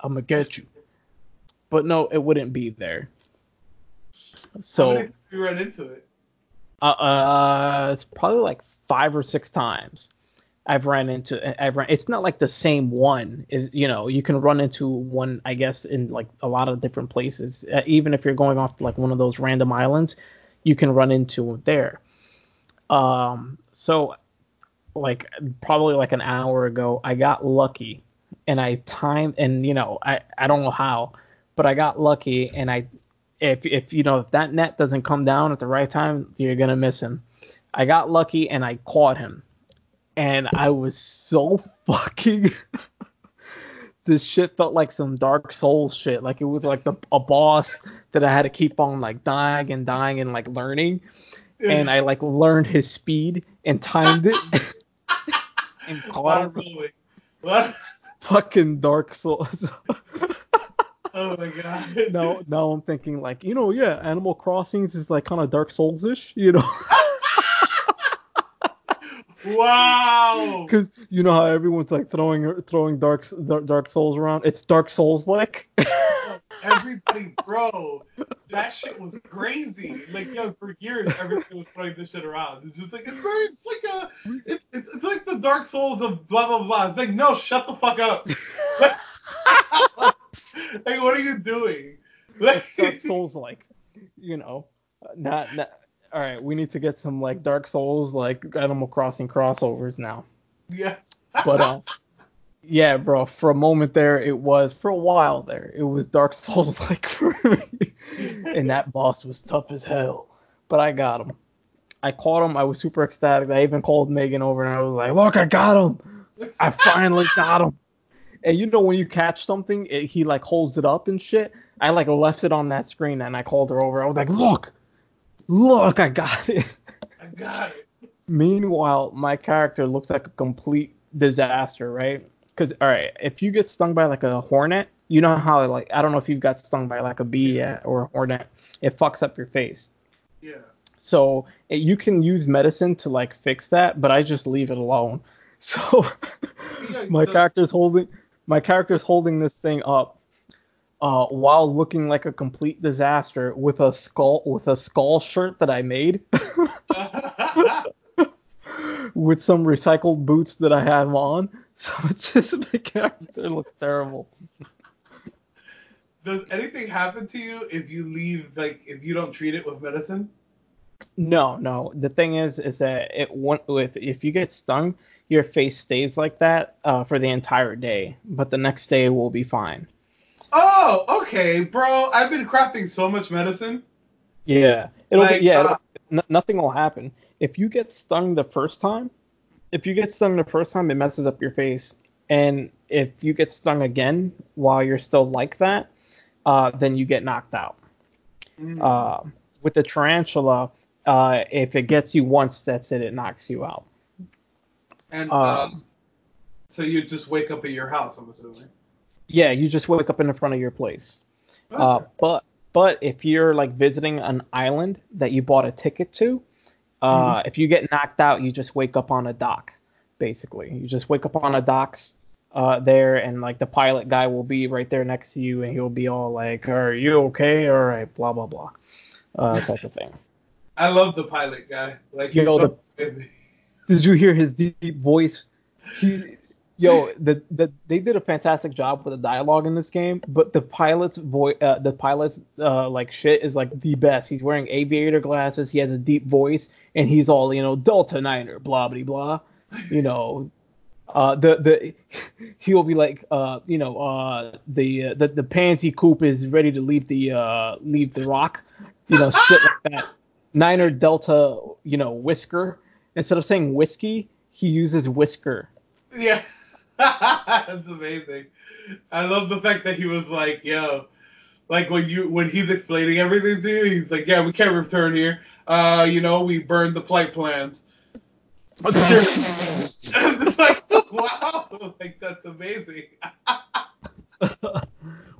I'm gonna get you. But no, it wouldn't be there. So. You run into it? Uh, uh, it's probably like five or six times. I've run into. I've run. It's not like the same one. Is you know you can run into one. I guess in like a lot of different places. Uh, even if you're going off to like one of those random islands, you can run into there. Um. So, like probably like an hour ago, I got lucky, and I timed. And you know I I don't know how, but I got lucky, and I if if you know if that net doesn't come down at the right time, you're gonna miss him. I got lucky and I caught him, and I was so [LAUGHS] fucking. this shit felt like some Dark Souls shit. Like it was like the a boss that I had to keep on like dying and dying and like learning, and I like learned his speed and timed it. [LAUGHS] and caught him. What? Fucking Dark Souls. [LAUGHS] Oh my god. [LAUGHS] now, now I'm thinking like, you know, yeah, Animal Crossings is like kind of Dark Souls-ish, you know. [LAUGHS] wow. Because you know how everyone's like throwing throwing Dark Dark Souls around. It's Dark Souls like. [LAUGHS] Everybody, bro, that shit was crazy. Like, yo, for years, everybody was throwing this shit around. It's just like it's very, it's like a, it's, it's, it's like the Dark Souls of blah blah blah. It's like, no, shut the fuck up. [LAUGHS] like, what are you doing? Like, Dark Souls like, you know, not, not. All right, we need to get some like Dark Souls like Animal Crossing crossovers now. Yeah. but uh, yeah, bro. For a moment there, it was for a while there. It was Dark Souls [LAUGHS] like for me, and that boss was tough as hell. But I got him. I caught him. I was super ecstatic. I even called Megan over and I was like, "Look, I got him! I finally got him!" And you know when you catch something, it, he like holds it up and shit. I like left it on that screen and I called her over. I was like, "Look, look, I got it." I got it. Meanwhile, my character looks like a complete disaster, right? Because all right, if you get stung by like a hornet, you know how like I don't know if you've got stung by like a bee yet uh, or a hornet, it fucks up your face. Yeah. So it, you can use medicine to like fix that, but I just leave it alone. [LAUGHS] So Yeah, my the- character's holding my character's holding this thing up uh, while looking like a complete disaster with a skull with a skull shirt that I made [LAUGHS] with some recycled boots that I have on. So [LAUGHS] it's just my character looks terrible. Does anything happen to you if you leave, like, if you don't treat it with medicine? No, no. The thing is, is that it won't, if if you get stung, your face stays like that uh, for the entire day, but the next day will be fine. Oh, okay, bro. I've been crafting so much medicine. Yeah, it'll Like, be, yeah. uh, it'll- n- nothing will happen if you get stung the first time. If you get stung the first time, it messes up your face, and if you get stung again while you're still like that, uh, then you get knocked out. Mm. Uh, with the tarantula, uh, if it gets you once, that's it. It knocks you out. And um, uh, so you just wake up at your house, I'm assuming. Yeah, you just wake up in the front of your place. Uh, but but if you're like visiting an island that you bought a ticket to, uh, if you get knocked out, you just wake up on a dock. Basically, you just wake up on a docks uh, there, and like the pilot guy will be right there next to you, and he'll be all like, "Are you okay? All right, blah blah blah," uh, type of thing. [LAUGHS] I love the pilot guy. Like, You know, good. Did you hear his deep voice? He, yo, the, the they did a fantastic job with the dialogue in this game, but the pilot's voice, uh, the pilot's uh, like shit is like the best. He's wearing aviator glasses. He has a deep voice, and he's all you know Delta Niner, blah blah blah. You know, uh, the the [LAUGHS] he'll be like, uh, you know, uh, the uh, the the pansy coop is ready to leave the uh leave the rock, you know, shit like that. [LAUGHS] Niner Delta, you know, whisker. Instead of saying whiskey, he uses whisker. Yeah. [LAUGHS] That's amazing. I love the fact that he was like, yo, like when you when he's explaining everything to you, he's like, yeah, we can't return here. Uh, you know, we burned the flight plans. [LAUGHS] I'm just [LAUGHS] like, wow, like that's amazing.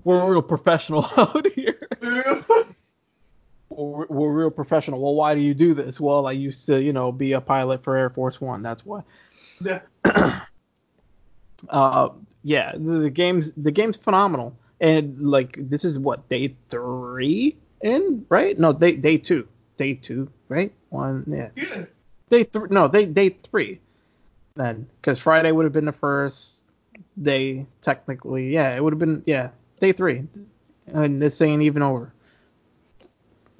we're real professional out here. We're, we're real professional. Well, why do you do this? Well, I used to, you know, be a pilot for Air Force One. That's why. Yeah. [CLEARS THROAT] Uh, yeah, the, the game's the game's phenomenal, and like this is what day three in, right? No, day day two, day two, right? One, yeah. Yeah. Day three, no, day day three. Then, because Friday would have been the first day technically. Yeah, it would have been yeah day three, and this ain't even over.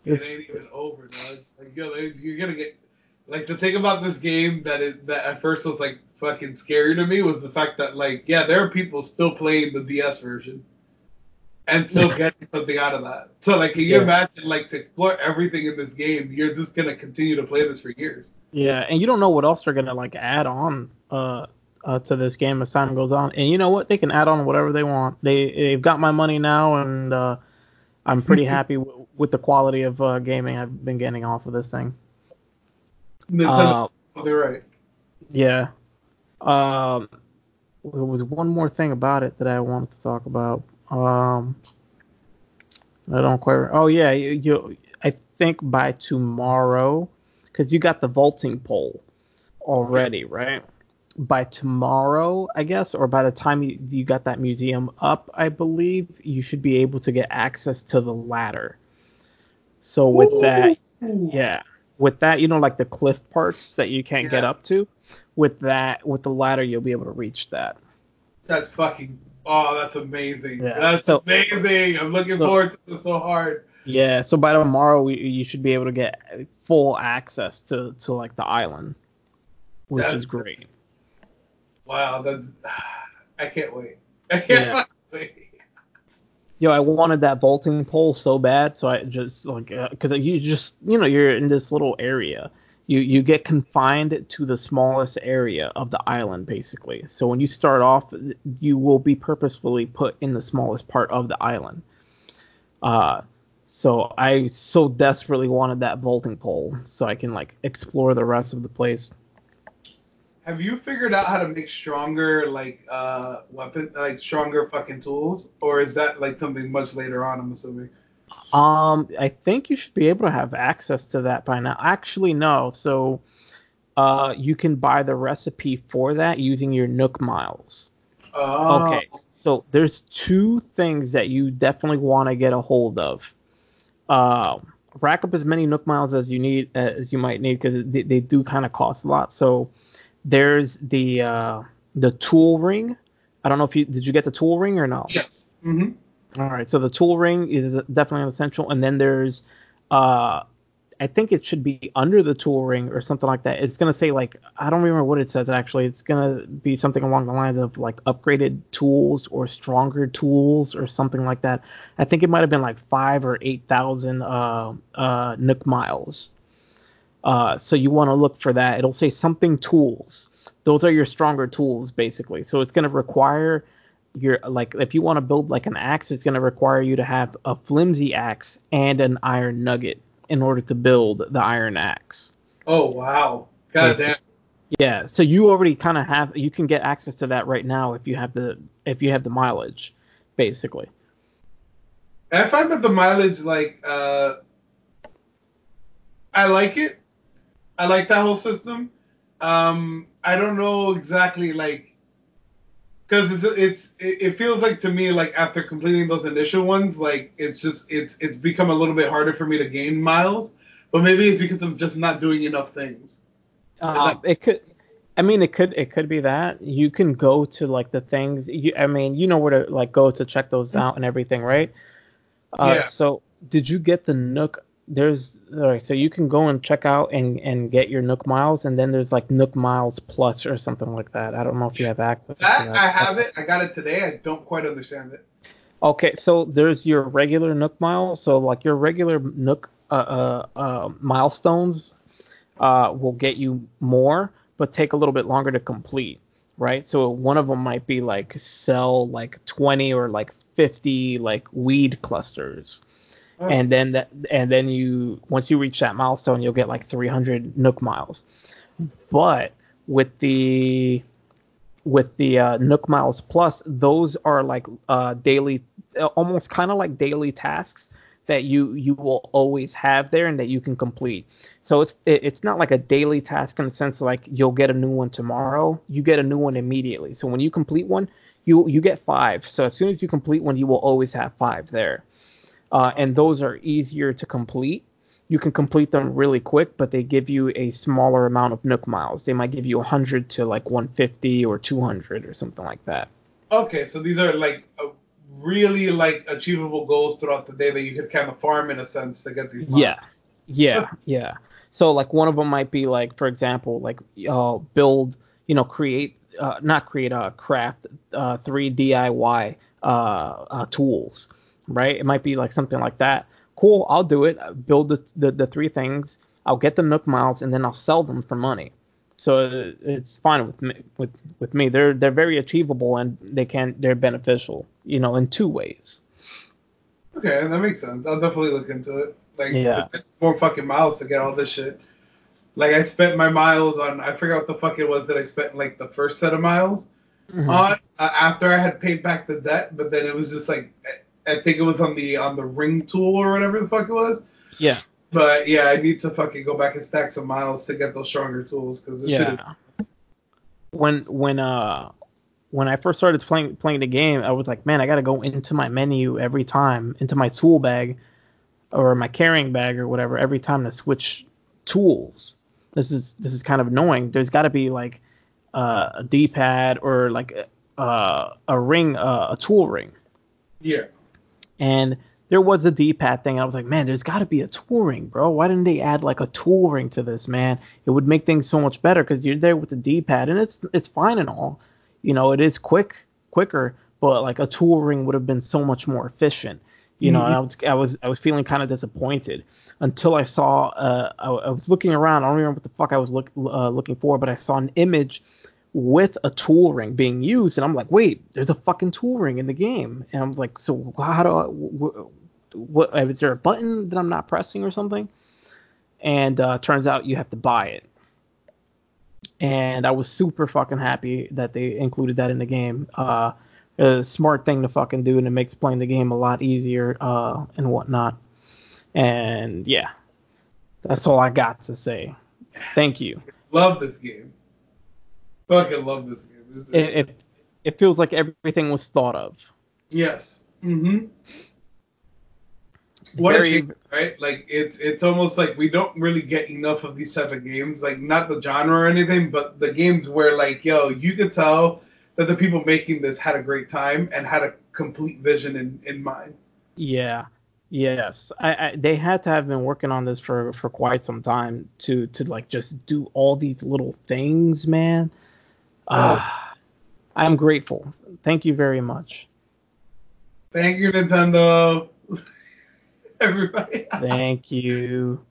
It's- it ain't even over, dog. Like, yo, you're gonna get like the thing about this game that is that at first was like fucking scary to me was the fact that like yeah, there are people still playing the DS version and still getting something out of that. So like, can you Yeah. imagine like to explore everything in this game? You're just gonna continue to play this for years. Yeah, and you don't know what else they're gonna like add on uh, uh to this game as time goes on. And you know what? They can add on whatever they want. They they've got my money now, and uh, I'm pretty happy w- with the quality of uh, gaming I've been getting off of this thing. Nintendo, Uh, they're right. yeah. Um, there was one more thing about it that I wanted to talk about. Um, I don't quite. Oh yeah, you, you. I think by tomorrow, because you got the vaulting pole already, right? By tomorrow, I guess, or by the time you, you got that museum up, I believe you should be able to get access to the ladder. So with that, yeah, with that, you know, like the cliff parts that you can't get up to. With that, with the ladder, you'll be able to reach that. That's fucking. Oh, that's amazing. Yeah. That's So- amazing. I'm looking So- forward to this so hard. Yeah, so by tomorrow, we, you should be able to get full access to to like the island, which That's- is great. Wow, that's. [SIGHS] I can't wait. I can't Yeah. [LAUGHS] wait. Yo, I wanted that vaulting pole so bad, so I just like because you just you know you're in this little area. You you get confined to the smallest area of the island basically. So when you start off, you will be purposefully put in the smallest part of the island. Uh, so I so desperately wanted that vaulting pole so I can like explore the rest of the place. Have you figured out how to make stronger like uh weapon like stronger fucking tools? Or is that like something much later on, I'm assuming? Um, I think you should be able to have access to that by now. Actually, no. So, uh, you can buy the recipe for that using your Nook miles. Oh, Okay. So there's two things that you definitely want to get a hold of. Uh, rack up as many Nook miles as you need as you might need because they, they do kind of cost a lot. So there's the uh, the tool ring. I don't know if you did you get the tool ring or no. Yes. Mm-hmm. All right, so the tool ring is definitely essential, and then there's, uh, I think it should be under the tool ring or something like that. It's gonna say like I don't remember what it says actually. It's gonna be something along the lines of like upgraded tools or stronger tools or something like that. I think it might have been like five or eight thousand uh, uh, Nook miles. Uh, so you want to look for that. It'll say something tools. Those are your stronger tools basically. So it's gonna require your like if you want to build like an axe, it's going to require you to have a flimsy axe and an iron nugget in order to build the iron axe. Oh wow. God damn. Yeah, so you already kind of have you can get access to that right now if you have the if you have the mileage, basically. If I find that the mileage, like, uh, I like it. I like that whole system. Um, I don't know exactly, like, because it's it's it, feels like to me like after completing those initial ones, like it's just it's it's become a little bit harder for me to gain miles. But maybe it's because I'm just not doing enough things. Uh, it could, I mean, it could it could be that you can go to like the things. You, I mean, you know where to like go to check those out and everything, right? Uh, Yeah. So did you get the Nook? There's all right. So you can go and check out and and get your Nook miles, and then there's like Nook miles plus or something like that. I don't know if you have access. That to that. I have it. I got it today. I don't quite understand it. Okay, so there's your regular Nook miles. So like your regular Nook uh, uh, uh, milestones uh, will get you more, but take a little bit longer to complete, right? So one of them might be like sell like 20 or like 50 like weed clusters. And then that and then you once you reach that milestone, you'll get like 300 Nook miles. But with the with the uh, Nook Miles Plus, those are like uh, daily, uh, almost kind of like daily tasks that you you will always have there and that you can complete. So it's it, it's not like a daily task in the sense like you'll get a new one tomorrow. You get a new one immediately. So when you complete one, you you get five. So as soon as you complete one, you will always have five there. Uh, and those are easier to complete. You can complete them really quick, but they give you a smaller amount of Nook miles. They might give you 100 to like 150 or 200 or something like that. Okay, so these are like really like achievable goals throughout the day that you could kind of farm in a sense to get these. Miles. Yeah, yeah, [LAUGHS] yeah. So like one of them might be like, for example, like uh, build, you know, create, uh, not create, uh, craft uh, three DIY uh, uh, tools, right? It might be like something like that. Cool, I'll do it. Build the, the, the three things. I'll get the Nook miles and then I'll sell them for money. So it's fine with me. With with me, they're they're very achievable and they can they're beneficial, you know, in two ways. Okay, that makes sense. I'll definitely look into it. Like, Yeah. more fucking miles to get all this shit. Like, I spent my miles on, I forgot what the fuck it was that I spent like the first set of miles Mhm. on uh, after I had paid back the debt, but then it was just like, I think it was on the on the ring tool or whatever the fuck it was. Yeah, But yeah, I need to fucking go back and stack some miles to get those stronger tools because is. yeah. When when uh when I first started playing playing the game, I was like, man, I gotta go into my menu every time, into my tool bag or my carrying bag or whatever, every time to switch tools. This is this is kind of annoying. There's got to be like uh, a D-pad or like uh, a ring, uh, a tool ring. Yeah. And there was a D-pad thing. I was like, man, there's got to be a tool ring, bro. Why didn't they add like a tool ring to this, man? It would make things so much better because you're there with the D-pad, and it's it's fine and all. You know, it is quick, quicker, but like a tool ring would have been so much more efficient. You know, and I was I was I was feeling kind of disappointed until I saw uh I, I was looking around. I don't remember what the fuck I was look, uh, looking for, but I saw an image with a tool ring being used, and I'm like, wait, there's a fucking tool ring in the game, and I'm like, so how do I, wh- what is there a button that I'm not pressing or something? And uh, turns out you have to buy it. And I was super fucking happy that they included that in the game. Uh, a smart thing to fucking do, and it makes playing the game a lot easier uh, and whatnot. And yeah, that's all I got to say. Thank you. Love this game. Fucking love this game. This is, It, it it feels like everything was thought of. yes. Mm-hmm. What Very- a change, right? Like it's it's almost like we don't really get enough of these type of games. Like not the genre or anything, but the games where like yo, you could tell that the people making this had a great time and had a complete vision in in mind. Yeah. Yes. I, I they had to have been working on this for for quite some time to to like just do all these little things, man. Uh, I'm grateful. Thank you very much. Thank you, Nintendo. [LAUGHS] Everybody. Thank you. [LAUGHS]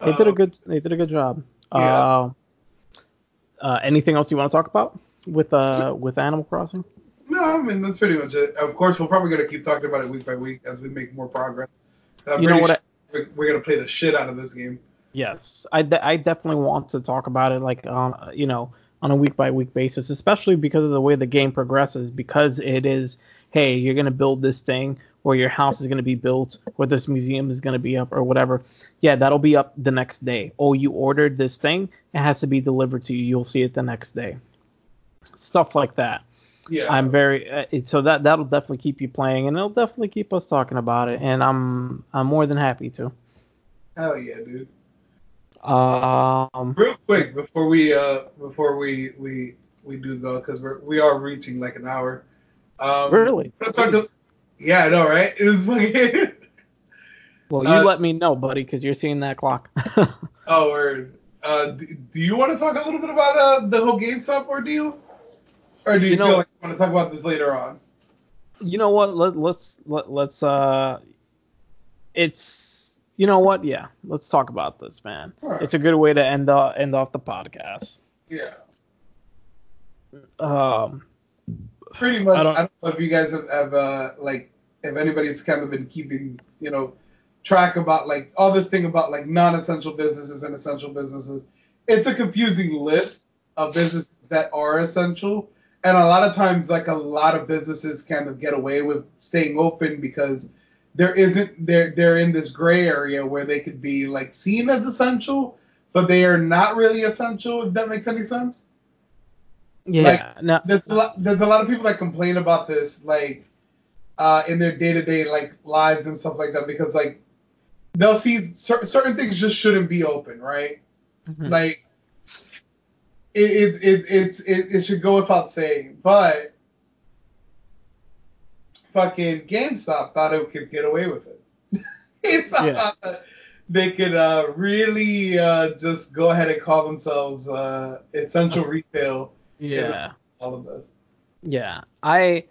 They did a Um, good they did a good job. Yeah. Uh, uh, anything else you want to talk about with uh with Animal Crossing? No, I mean that's pretty much it. Of course, we're probably gonna keep talking about it week by week as we make more progress. I'm You know what? Sure we're, we're gonna play the shit out of this game. Yes, I, de- I definitely want to talk about it like on you know on a week by week basis, especially because of the way the game progresses. Because it is, hey, you're gonna build this thing, or your house is gonna be built, or this museum is gonna be up, or whatever. Yeah, that'll be up the next day. Oh, you ordered this thing, it has to be delivered to you. You'll see it the next day. Stuff like that. Yeah. I'm very uh, so that that'll definitely keep you playing, and it'll definitely keep us talking about it, and I'm I'm more than happy to. Hell yeah, dude. Um. Real quick before we uh before we we we do go because we're we are reaching like an hour. Um, Really? to- yeah, I know, right? [LAUGHS] It was fucking. Well, you Uh, let me know, buddy, because you're seeing that clock. [LAUGHS] oh, word. Uh, do, do you want to talk a little bit about uh the whole GameStop ordeal, or do you, You know- feel like you want to talk about this later on? you know what? Let, let's let, let's uh, it's you know what? Yeah, let's talk about this, man. Alright. It's a good way to end uh, end off the podcast. Yeah. Um, pretty much. I I don't- don't, know if you guys have, have uh, like if anybody's kind of been keeping you know track about like all this thing about like non-essential businesses and essential businesses. It's a confusing list of businesses that are essential, and a lot of times like a lot of businesses kind of get away with staying open because there isn't they're they're in this gray area where they could be like seen as essential, but they are not really essential. If that makes any sense. Yeah. Like, no, There's a lot, there's a lot of people that complain about this, like uh, in their day to day like lives and stuff like that, because like they'll see cer- certain things just shouldn't be open, right? mhm. Like it it, it it it it should go without saying, but fucking GameStop thought it could get away with it. [LAUGHS] GameStop Yeah. thought that they could uh, really uh, just go ahead and call themselves uh, essential retail. yeah. All of this. Yeah, I,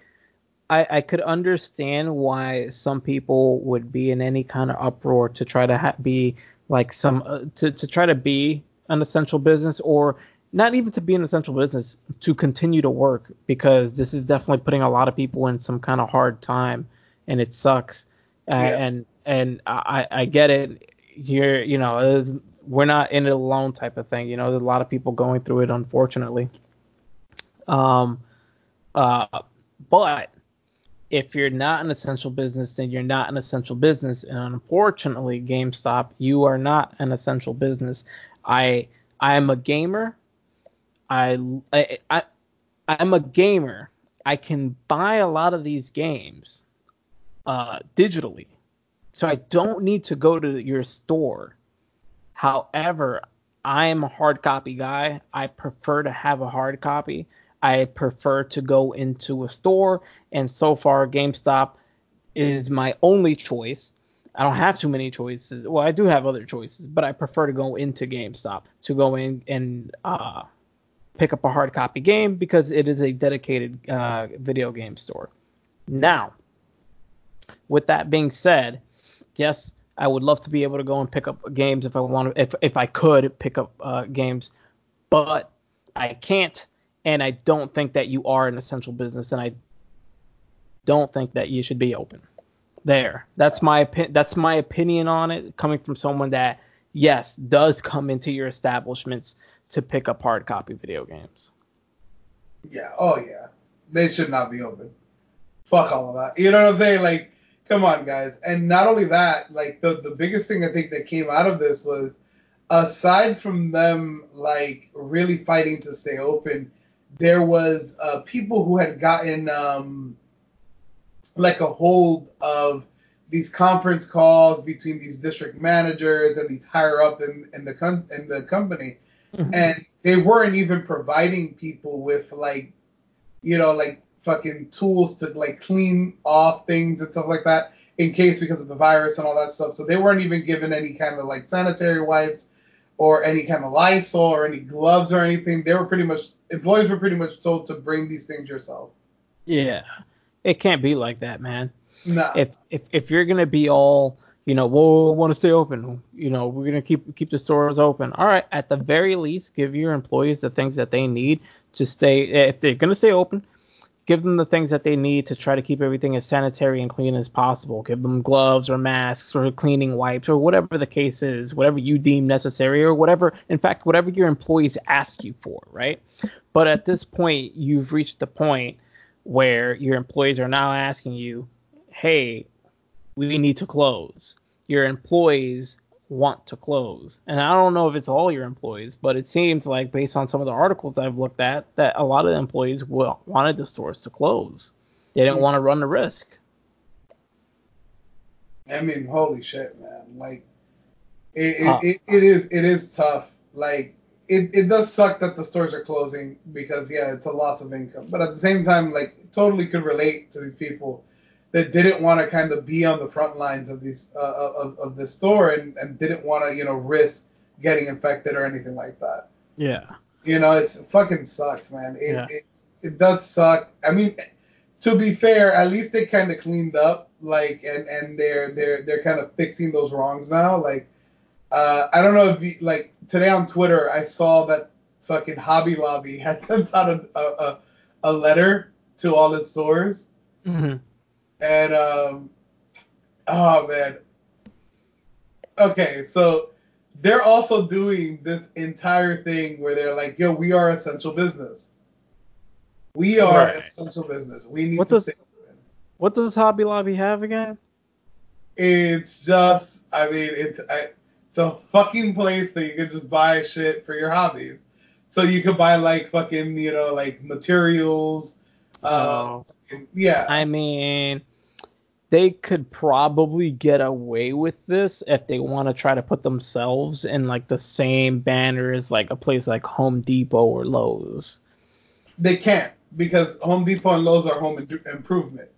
I, I could understand why some people would be in any kind of uproar to try to ha- be like some uh, to to try to be an essential business or not even to be an essential business to continue to work because this is definitely putting a lot of people in some kind of hard time and it sucks. Uh, Yeah. And and I I get it. You're you know we're not in it alone type of thing. You know there's a lot of people going through it unfortunately. Um. Uh, but if you're not an essential business, then you're not an essential business. And unfortunately, GameStop, you are not an essential business. I I am a gamer. I I, I I'm a gamer. I can buy a lot of these games uh, digitally, so I don't need to go to your store. However, I am a hard copy guy. I prefer to have a hard copy. I prefer to go into a store, and so far, GameStop is my only choice. I don't have too many choices. Well, I do have other choices, but I prefer to go into GameStop to go in and uh, pick up a hard copy game because it is a dedicated uh, video game store. Now, with that being said, yes, I would love to be able to go and pick up games if I want, to, if if I could pick up uh, games, but I can't, and I don't think that you are an essential business, and I don't think that you should be open. There, that's my opi- that's my opinion on it, coming from someone that yes does come into your establishments to pick up hard copy video games. Yeah. Oh yeah. They should not be open. Fuck all of that. You know what I'm saying? Like, come on, guys. And not only that, like the the biggest thing I think that came out of this was, aside from them like really fighting to stay open, there was uh, people who had gotten um like a hold of these conference calls between these district managers and these higher up in, in the com- in the company Mm-hmm. and they weren't even providing people with like you know like fucking tools to like clean off things and stuff like that in case because of the virus and all that stuff. So they weren't even given any kind of like sanitary wipes or any kind of lysol or any gloves or anything. They were pretty much employees were pretty much told to bring these things yourself. Yeah, it can't be like that, man. nah. If if if you're gonna be all you know we'll want to stay open. You know we're gonna keep keep the stores open. All right at the very least give your employees the things that they need to stay if they're gonna stay open give them the things that they need to try to keep everything as sanitary and clean as possible. Give them gloves or masks or cleaning wipes or whatever the case is whatever you deem necessary or whatever in fact whatever your employees ask you for right? But at this point you've reached the point where your employees are now asking you hey, we need to close. Your employees want to close. And I don't know if it's all your employees, but it seems like based on some of the articles I've looked at that a lot of the employees will, wanted the stores to close. They didn't want to run the risk. I mean, holy shit, man! Like, it it, Uh. it, it is it is tough. Like, it, it does suck that the stores are closing because yeah, it's a loss of income. But at the same time, like, totally could relate to these people that didn't want to kind of be on the front lines of these uh, of of this store and and didn't want to you know risk getting infected or anything like that. Yeah. You know, it's it fucking sucks, man. It, Yeah. it it does suck. I mean, to be fair, at least they kind of cleaned up, like, and and they're they're they're kind of fixing those wrongs now. Like, uh, I don't know if you, like today on Twitter, I saw that fucking Hobby Lobby [LAUGHS] had sent out a a, a, letter to all its stores, hmm and um, oh man. Okay, so they're also doing this entire thing where they're like, yo, we are essential business. We are Right. essential business. We need What to does- What does Hobby Lobby have again? It's just, I mean, it's I, it's a fucking place that you can just buy shit for your hobbies. So you could buy like fucking, you know, like materials. Uh, Oh. yeah. I mean, they could probably get away with this if they want to try to put themselves in like the same banner as like a place like Home Depot or Lowe's. They can't because Home Depot and Lowe's are home im- improvement.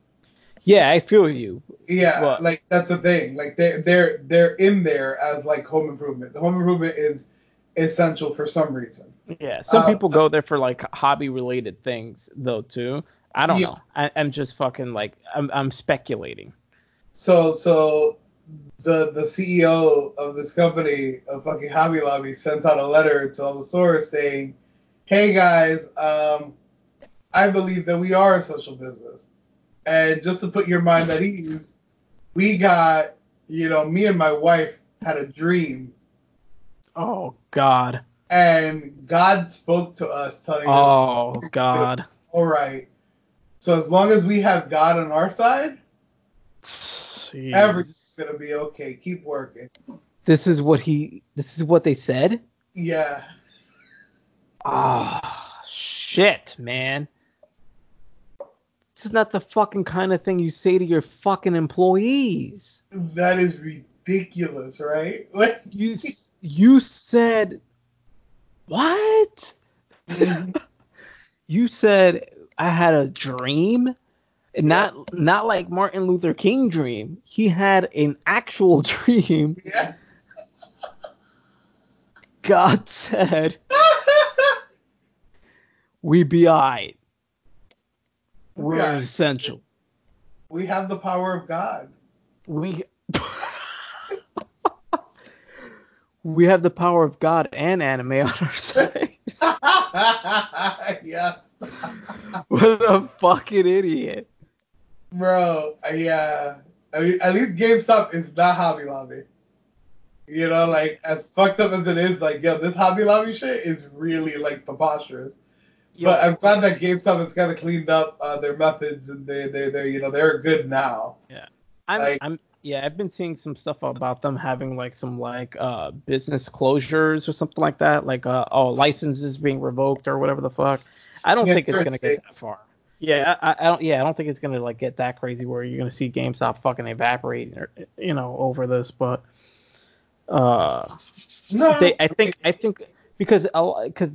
Yeah, I feel you. Yeah, What? like that's the thing. Like they they're they're in there as like home improvement. The home improvement is essential for some reason. Yeah, some Uh, people go there for like hobby related things though too. I don't Yeah. know. I, I'm just fucking like I'm I'm speculating. So so the the CEO of this company of fucking Hobby Lobby sent out a letter to all the stores saying, "Hey guys, um, I believe that we are a social business, and just to put your mind at ease, we got you know me and my wife had a dream, Oh God. And God spoke to us telling us, Oh God. [LAUGHS] all right, so as long as we have God on our side, Jeez. everything's gonna be okay. Keep working." This is what he. This is what they said. Yeah. Ah, shit, man. This is not the fucking kind of thing you say to your fucking employees. That is ridiculous, right? Like, [LAUGHS] You you said what? you said I had a dream, not not like Martin Luther King dream. He had an actual [LAUGHS] dream. yeah. God said we be alright. We're Yeah. essential. we have the power of God. We [LAUGHS] we have the power of God and anime on our [LAUGHS] side. yes. [LAUGHS] what a fucking idiot. Bro, uh, yeah. I mean, at least GameStop is not Hobby Lobby. You know, like, as fucked up as it is, like, yo, this Hobby Lobby shit is really, like, preposterous. But I'm glad that GameStop has kind of cleaned up uh, their methods and they, they, they're, you know, they're good now. I'm, like- I'm yeah, I've been seeing some stuff about them having like some like uh business closures or something like that, like uh oh licenses being revoked or whatever the fuck. I don't Yeah, think it's gonna get that far. Yeah, I, I don't. Yeah, I don't think it's gonna like get that crazy where you're gonna see GameStop fucking evaporate, or, you know, over this. But uh, No. they, I think, I think because because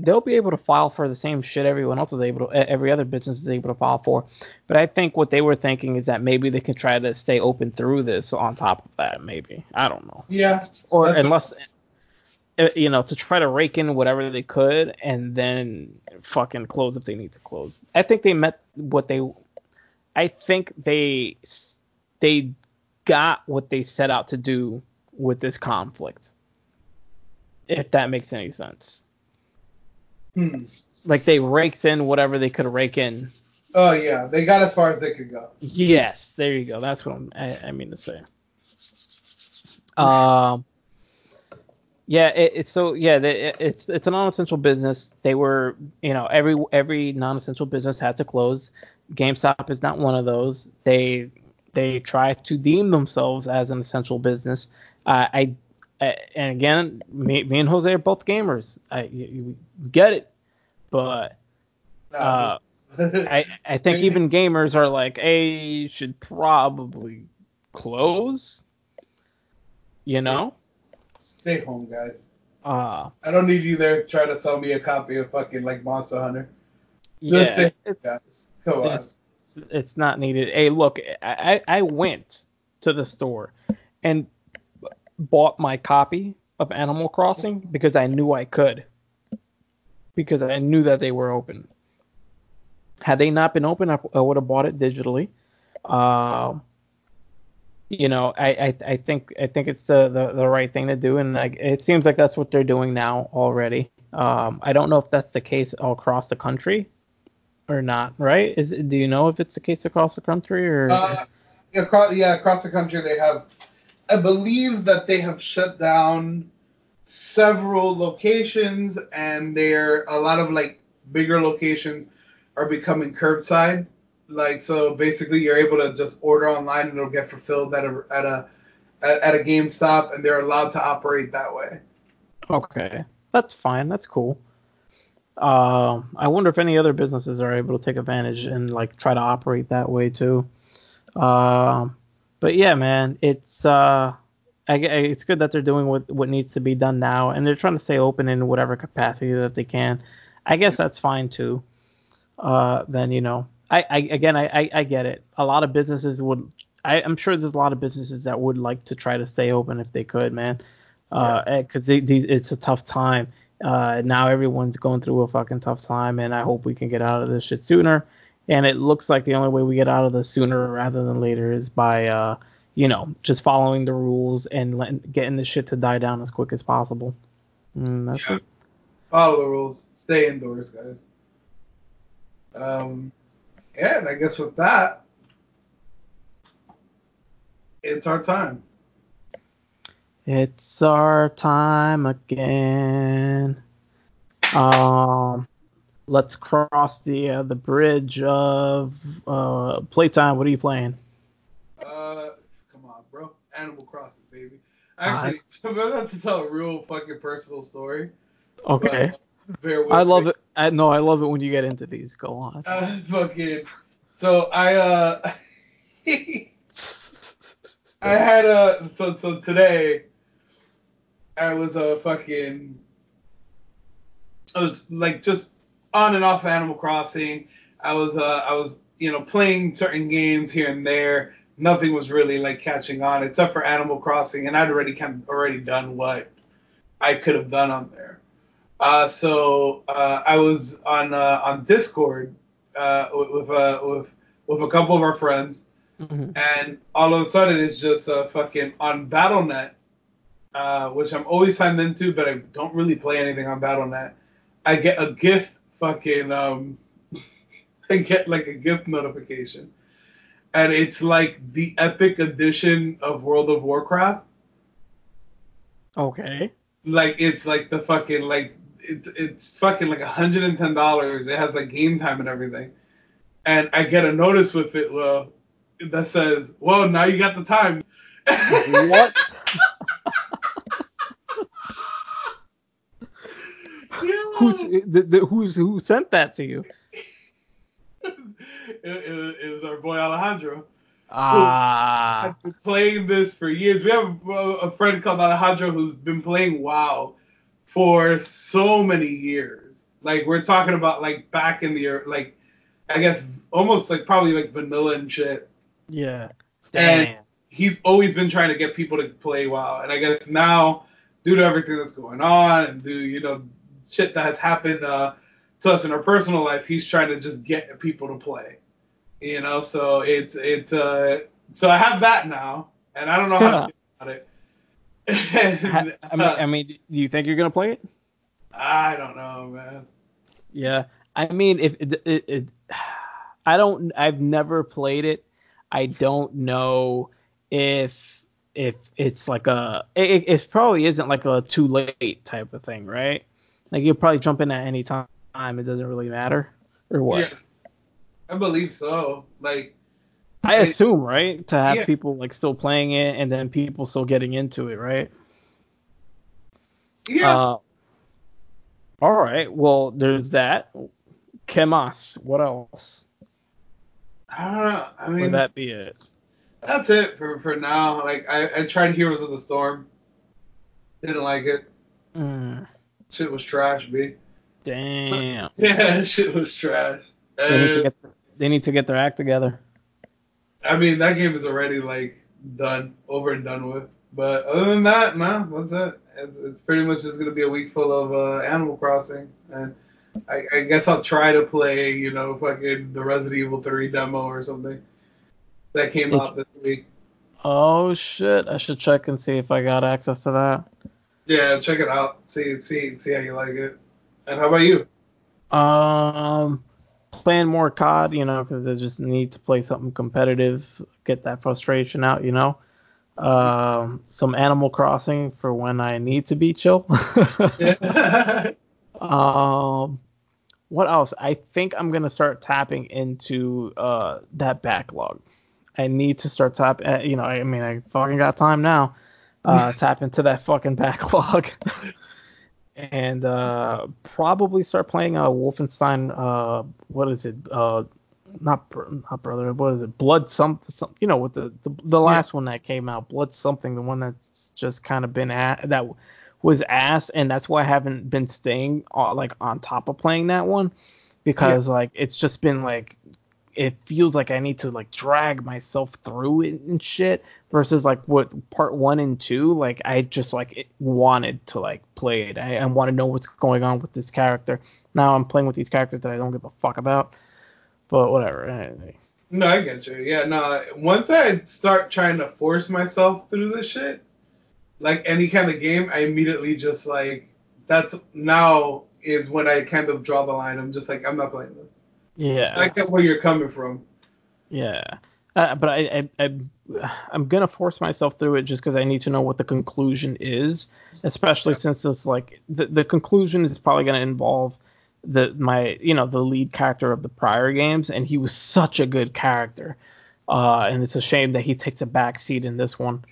they'll be able to file for the same shit everyone else is able to, every other business is able to file for. But I think what they were thinking is that maybe they can try to stay open through this on top of that. Maybe I don't know, yeah. or unless. uh, You know, to try to rake in whatever they could and then fucking close if they need to close. I think they met what they. I think they they got what they set out to do with this conflict. If that makes any sense. Hmm. Like they raked in whatever they could rake in. Oh, yeah. They got as far as they could go. Yes, there you go. That's what I'm, I, I mean to say. Um. Yeah, it, it's so yeah, they, it, it's it's a non-essential business. They were, you know, every every non-essential business had to close. GameStop is not one of those. They they try to deem themselves as an essential business. Uh, I, I and again, me, me and Jose are both gamers. I you, you get it, but uh, I, I think [LAUGHS] even gamers are like, hey, you should probably close. You know? Stay home, guys. Uh, I don't need you there trying to sell me a copy of fucking like Monster Hunter. yeah, Just stay it's, guys. Come on. it's, it's not needed. Hey, look, I I went to the store and bought my copy of Animal Crossing because I knew I could. Because I knew that they were open. Had they not been open, I, I would have bought it digitally. Uh, you know, I, I I think I think it's the, the, the right thing to do, and like it seems like that's what they're doing now already. Um, I don't know if that's the case all across the country or not, right? Is do you know if it's the case across the country or? Uh, across, yeah, across the country they have. I believe that they have shut down several locations, and they're a lot of like bigger locations are becoming curbside Like so, basically, you're able to just order online and it'll get fulfilled at a at a at, a GameStop, and they're allowed to operate that way. Okay, that's fine. That's cool. Uh, I wonder if any other businesses are able to take advantage and like try to operate that way too. Um, but yeah, man, it's uh, I, it's good that they're doing what what needs to be done now, and they're trying to stay open in whatever capacity that they can. I guess that's fine too. Uh, then you know, I, I again, I, I, I get it. A lot of businesses would, I, I'm sure there's a lot of businesses that would like to try to stay open if they could, man. Uh, because yeah. it's a tough time. Uh, now everyone's going through a fucking tough time, and I hope we can get out of this shit sooner. And it looks like the only way we get out of this sooner rather than later is by, uh, you know, just following the rules and letting, getting the shit to die down as quick as possible. Mm, yeah. It. Follow the rules. Stay indoors, guys. Um, yeah, and I guess with that, it's our time. It's our time again. Um, let's cross the uh, the bridge of uh, playtime. What are you playing? Uh, come on, bro. Animal Crossing, baby. Actually, [LAUGHS] I'm about to tell a real fucking personal story. Okay. I love me. it. I no, I love it when you get into these. Go on. Uh, fucking. So I uh. [LAUGHS] I had a so so today I was a fucking. I was like just on and off Animal Crossing. I was uh I was you know playing certain games here and there. Nothing was really like catching on except for Animal Crossing, and I'd already kind of already done what I could have done on there. Uh, so uh, I was on uh, on Discord uh, with with, uh, with with a couple of our friends, mm-hmm. and all of a sudden it's just uh, fucking on BattleNet uh, which I'm always signed into, but I don't really play anything on BattleNet. I get a gift fucking um, [LAUGHS] I get like a gift notification, and it's like the epic edition of World of Warcraft. Okay. Like it's like the fucking like it, it's fucking like hundred and ten dollars. It has like game time and everything, and I get a notice with it well that says, "Well, now you got the time." [LAUGHS] what? Who's [LAUGHS] the, the, who's who sent that to you? it, it, it, was our boy Alejandro. Ah. Has been playing this for years. We have a, a friend called Alejandro who's been playing WoW for so many years. Like we're talking about like back in the like I guess almost like probably like vanilla and shit. Yeah. Damn. And he's always been trying to get people to play WoW, and I guess now due to everything that's going on and due you know shit that has happened uh, to us in our personal life, he's trying to just get people to play. You know, so it's it's uh so I have that now, and I don't know how to do about it. [LAUGHS] and, I, mean, uh, I mean, do you think you're gonna play it? I don't know, man. Yeah, I mean, if it, it, it, I don't, I've never played it. I don't know if if it's like a, it, it probably isn't like a too late type of thing, right? Like you'll probably jump in at any time. It doesn't really matter, or what? Yeah, I believe so. Like I it, assume, right, to have yeah. people like still playing it and then people still getting into it, right? Yeah. Uh, all right. Well, there's that. Kemas. What else? I don't know. I mean, would that be it? That's it for for now. Like I, I tried Heroes of the Storm. Didn't like it. Mm. Shit was trash, B. Damn. [LAUGHS] yeah, shit was trash. They need, to get, they need to get their act together. I mean, that game is already like done, over and done with. But other than that, no, what's it. It's, it's pretty much just gonna be a week full of uh, Animal Crossing, and I, I, guess I'll try to play, you know, fucking the Resident Evil 3 demo or something that came out this week. Oh shit! I should check and see if I got access to that. Yeah, check it out. See see see how you like it. And how about you? Um, playing more COD, you know, because I just need to play something competitive, get that frustration out, you know. Um, some Animal Crossing for when I need to be chill. [LAUGHS] [LAUGHS] um, what else? I think I'm gonna start tapping into uh that backlog. I need to start tap. Uh, you know, I mean, I fucking got time now. Uh, tap into that fucking backlog. [LAUGHS] and uh, probably start playing uh, Wolfenstein. Uh, what is it? Uh, not not brother. What is it? Blood something. Some, you know, with the the, the last yeah. one that came out, Blood something. The one that's just kind of been at that was ass, and that's why I haven't been staying uh, like on top of playing that one because yeah. like it's just been like it feels like I need to like drag myself through it and shit versus like what part one and two like I just like wanted to like play it. I, I want to know what's going on with this character. Now I'm playing with these characters that I don't give a fuck about but whatever anyway. no I get you. Yeah no once I start trying to force myself through this shit like any kind of game I immediately just like that's now is when I kind of draw the line. I'm just like I'm not playing this yeah. I get where you're coming from. Yeah. Uh, but I, I, I, I'm gonna force myself through it just because I need to know what the conclusion is, especially since it's like the, the conclusion is probably gonna involve the my you know the lead character of the prior games, and he was such a good character, uh, and it's a shame that he takes a back seat in this one.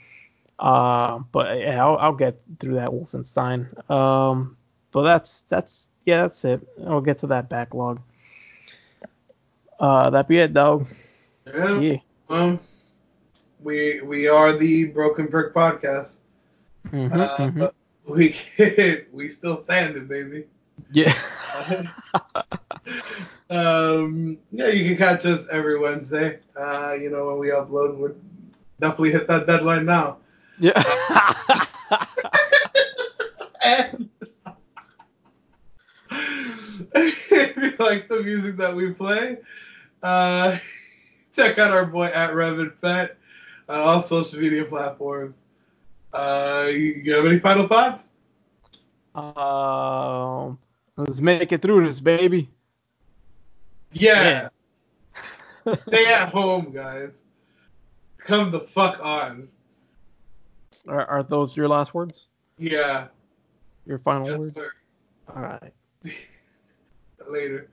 Uh, but yeah, I'll, I'll get through that Wolfenstein. Um, but that's that's yeah, that's it. I'll get to that backlog. Uh, that be it, dog. Yeah. yeah. Um, we we are the Broken Brick Podcast. Mm-hmm, uh, mm-hmm. We [LAUGHS] we still standing, baby. Yeah. [LAUGHS] um, yeah, you can catch us every Wednesday. Uh, you know when we upload, we definitely hit that deadline now. Yeah. [LAUGHS] and if you like the music that we play, uh, [LAUGHS] check out our boy at Revan Fett on all social media platforms. Uh, you, you have any final thoughts? Um, let's make it through this, baby. Yeah. yeah. [LAUGHS] Stay at [LAUGHS] home, guys. Come the fuck on. Are, are those your last words? Yeah. Your final yes, words? Sir. All right. Later.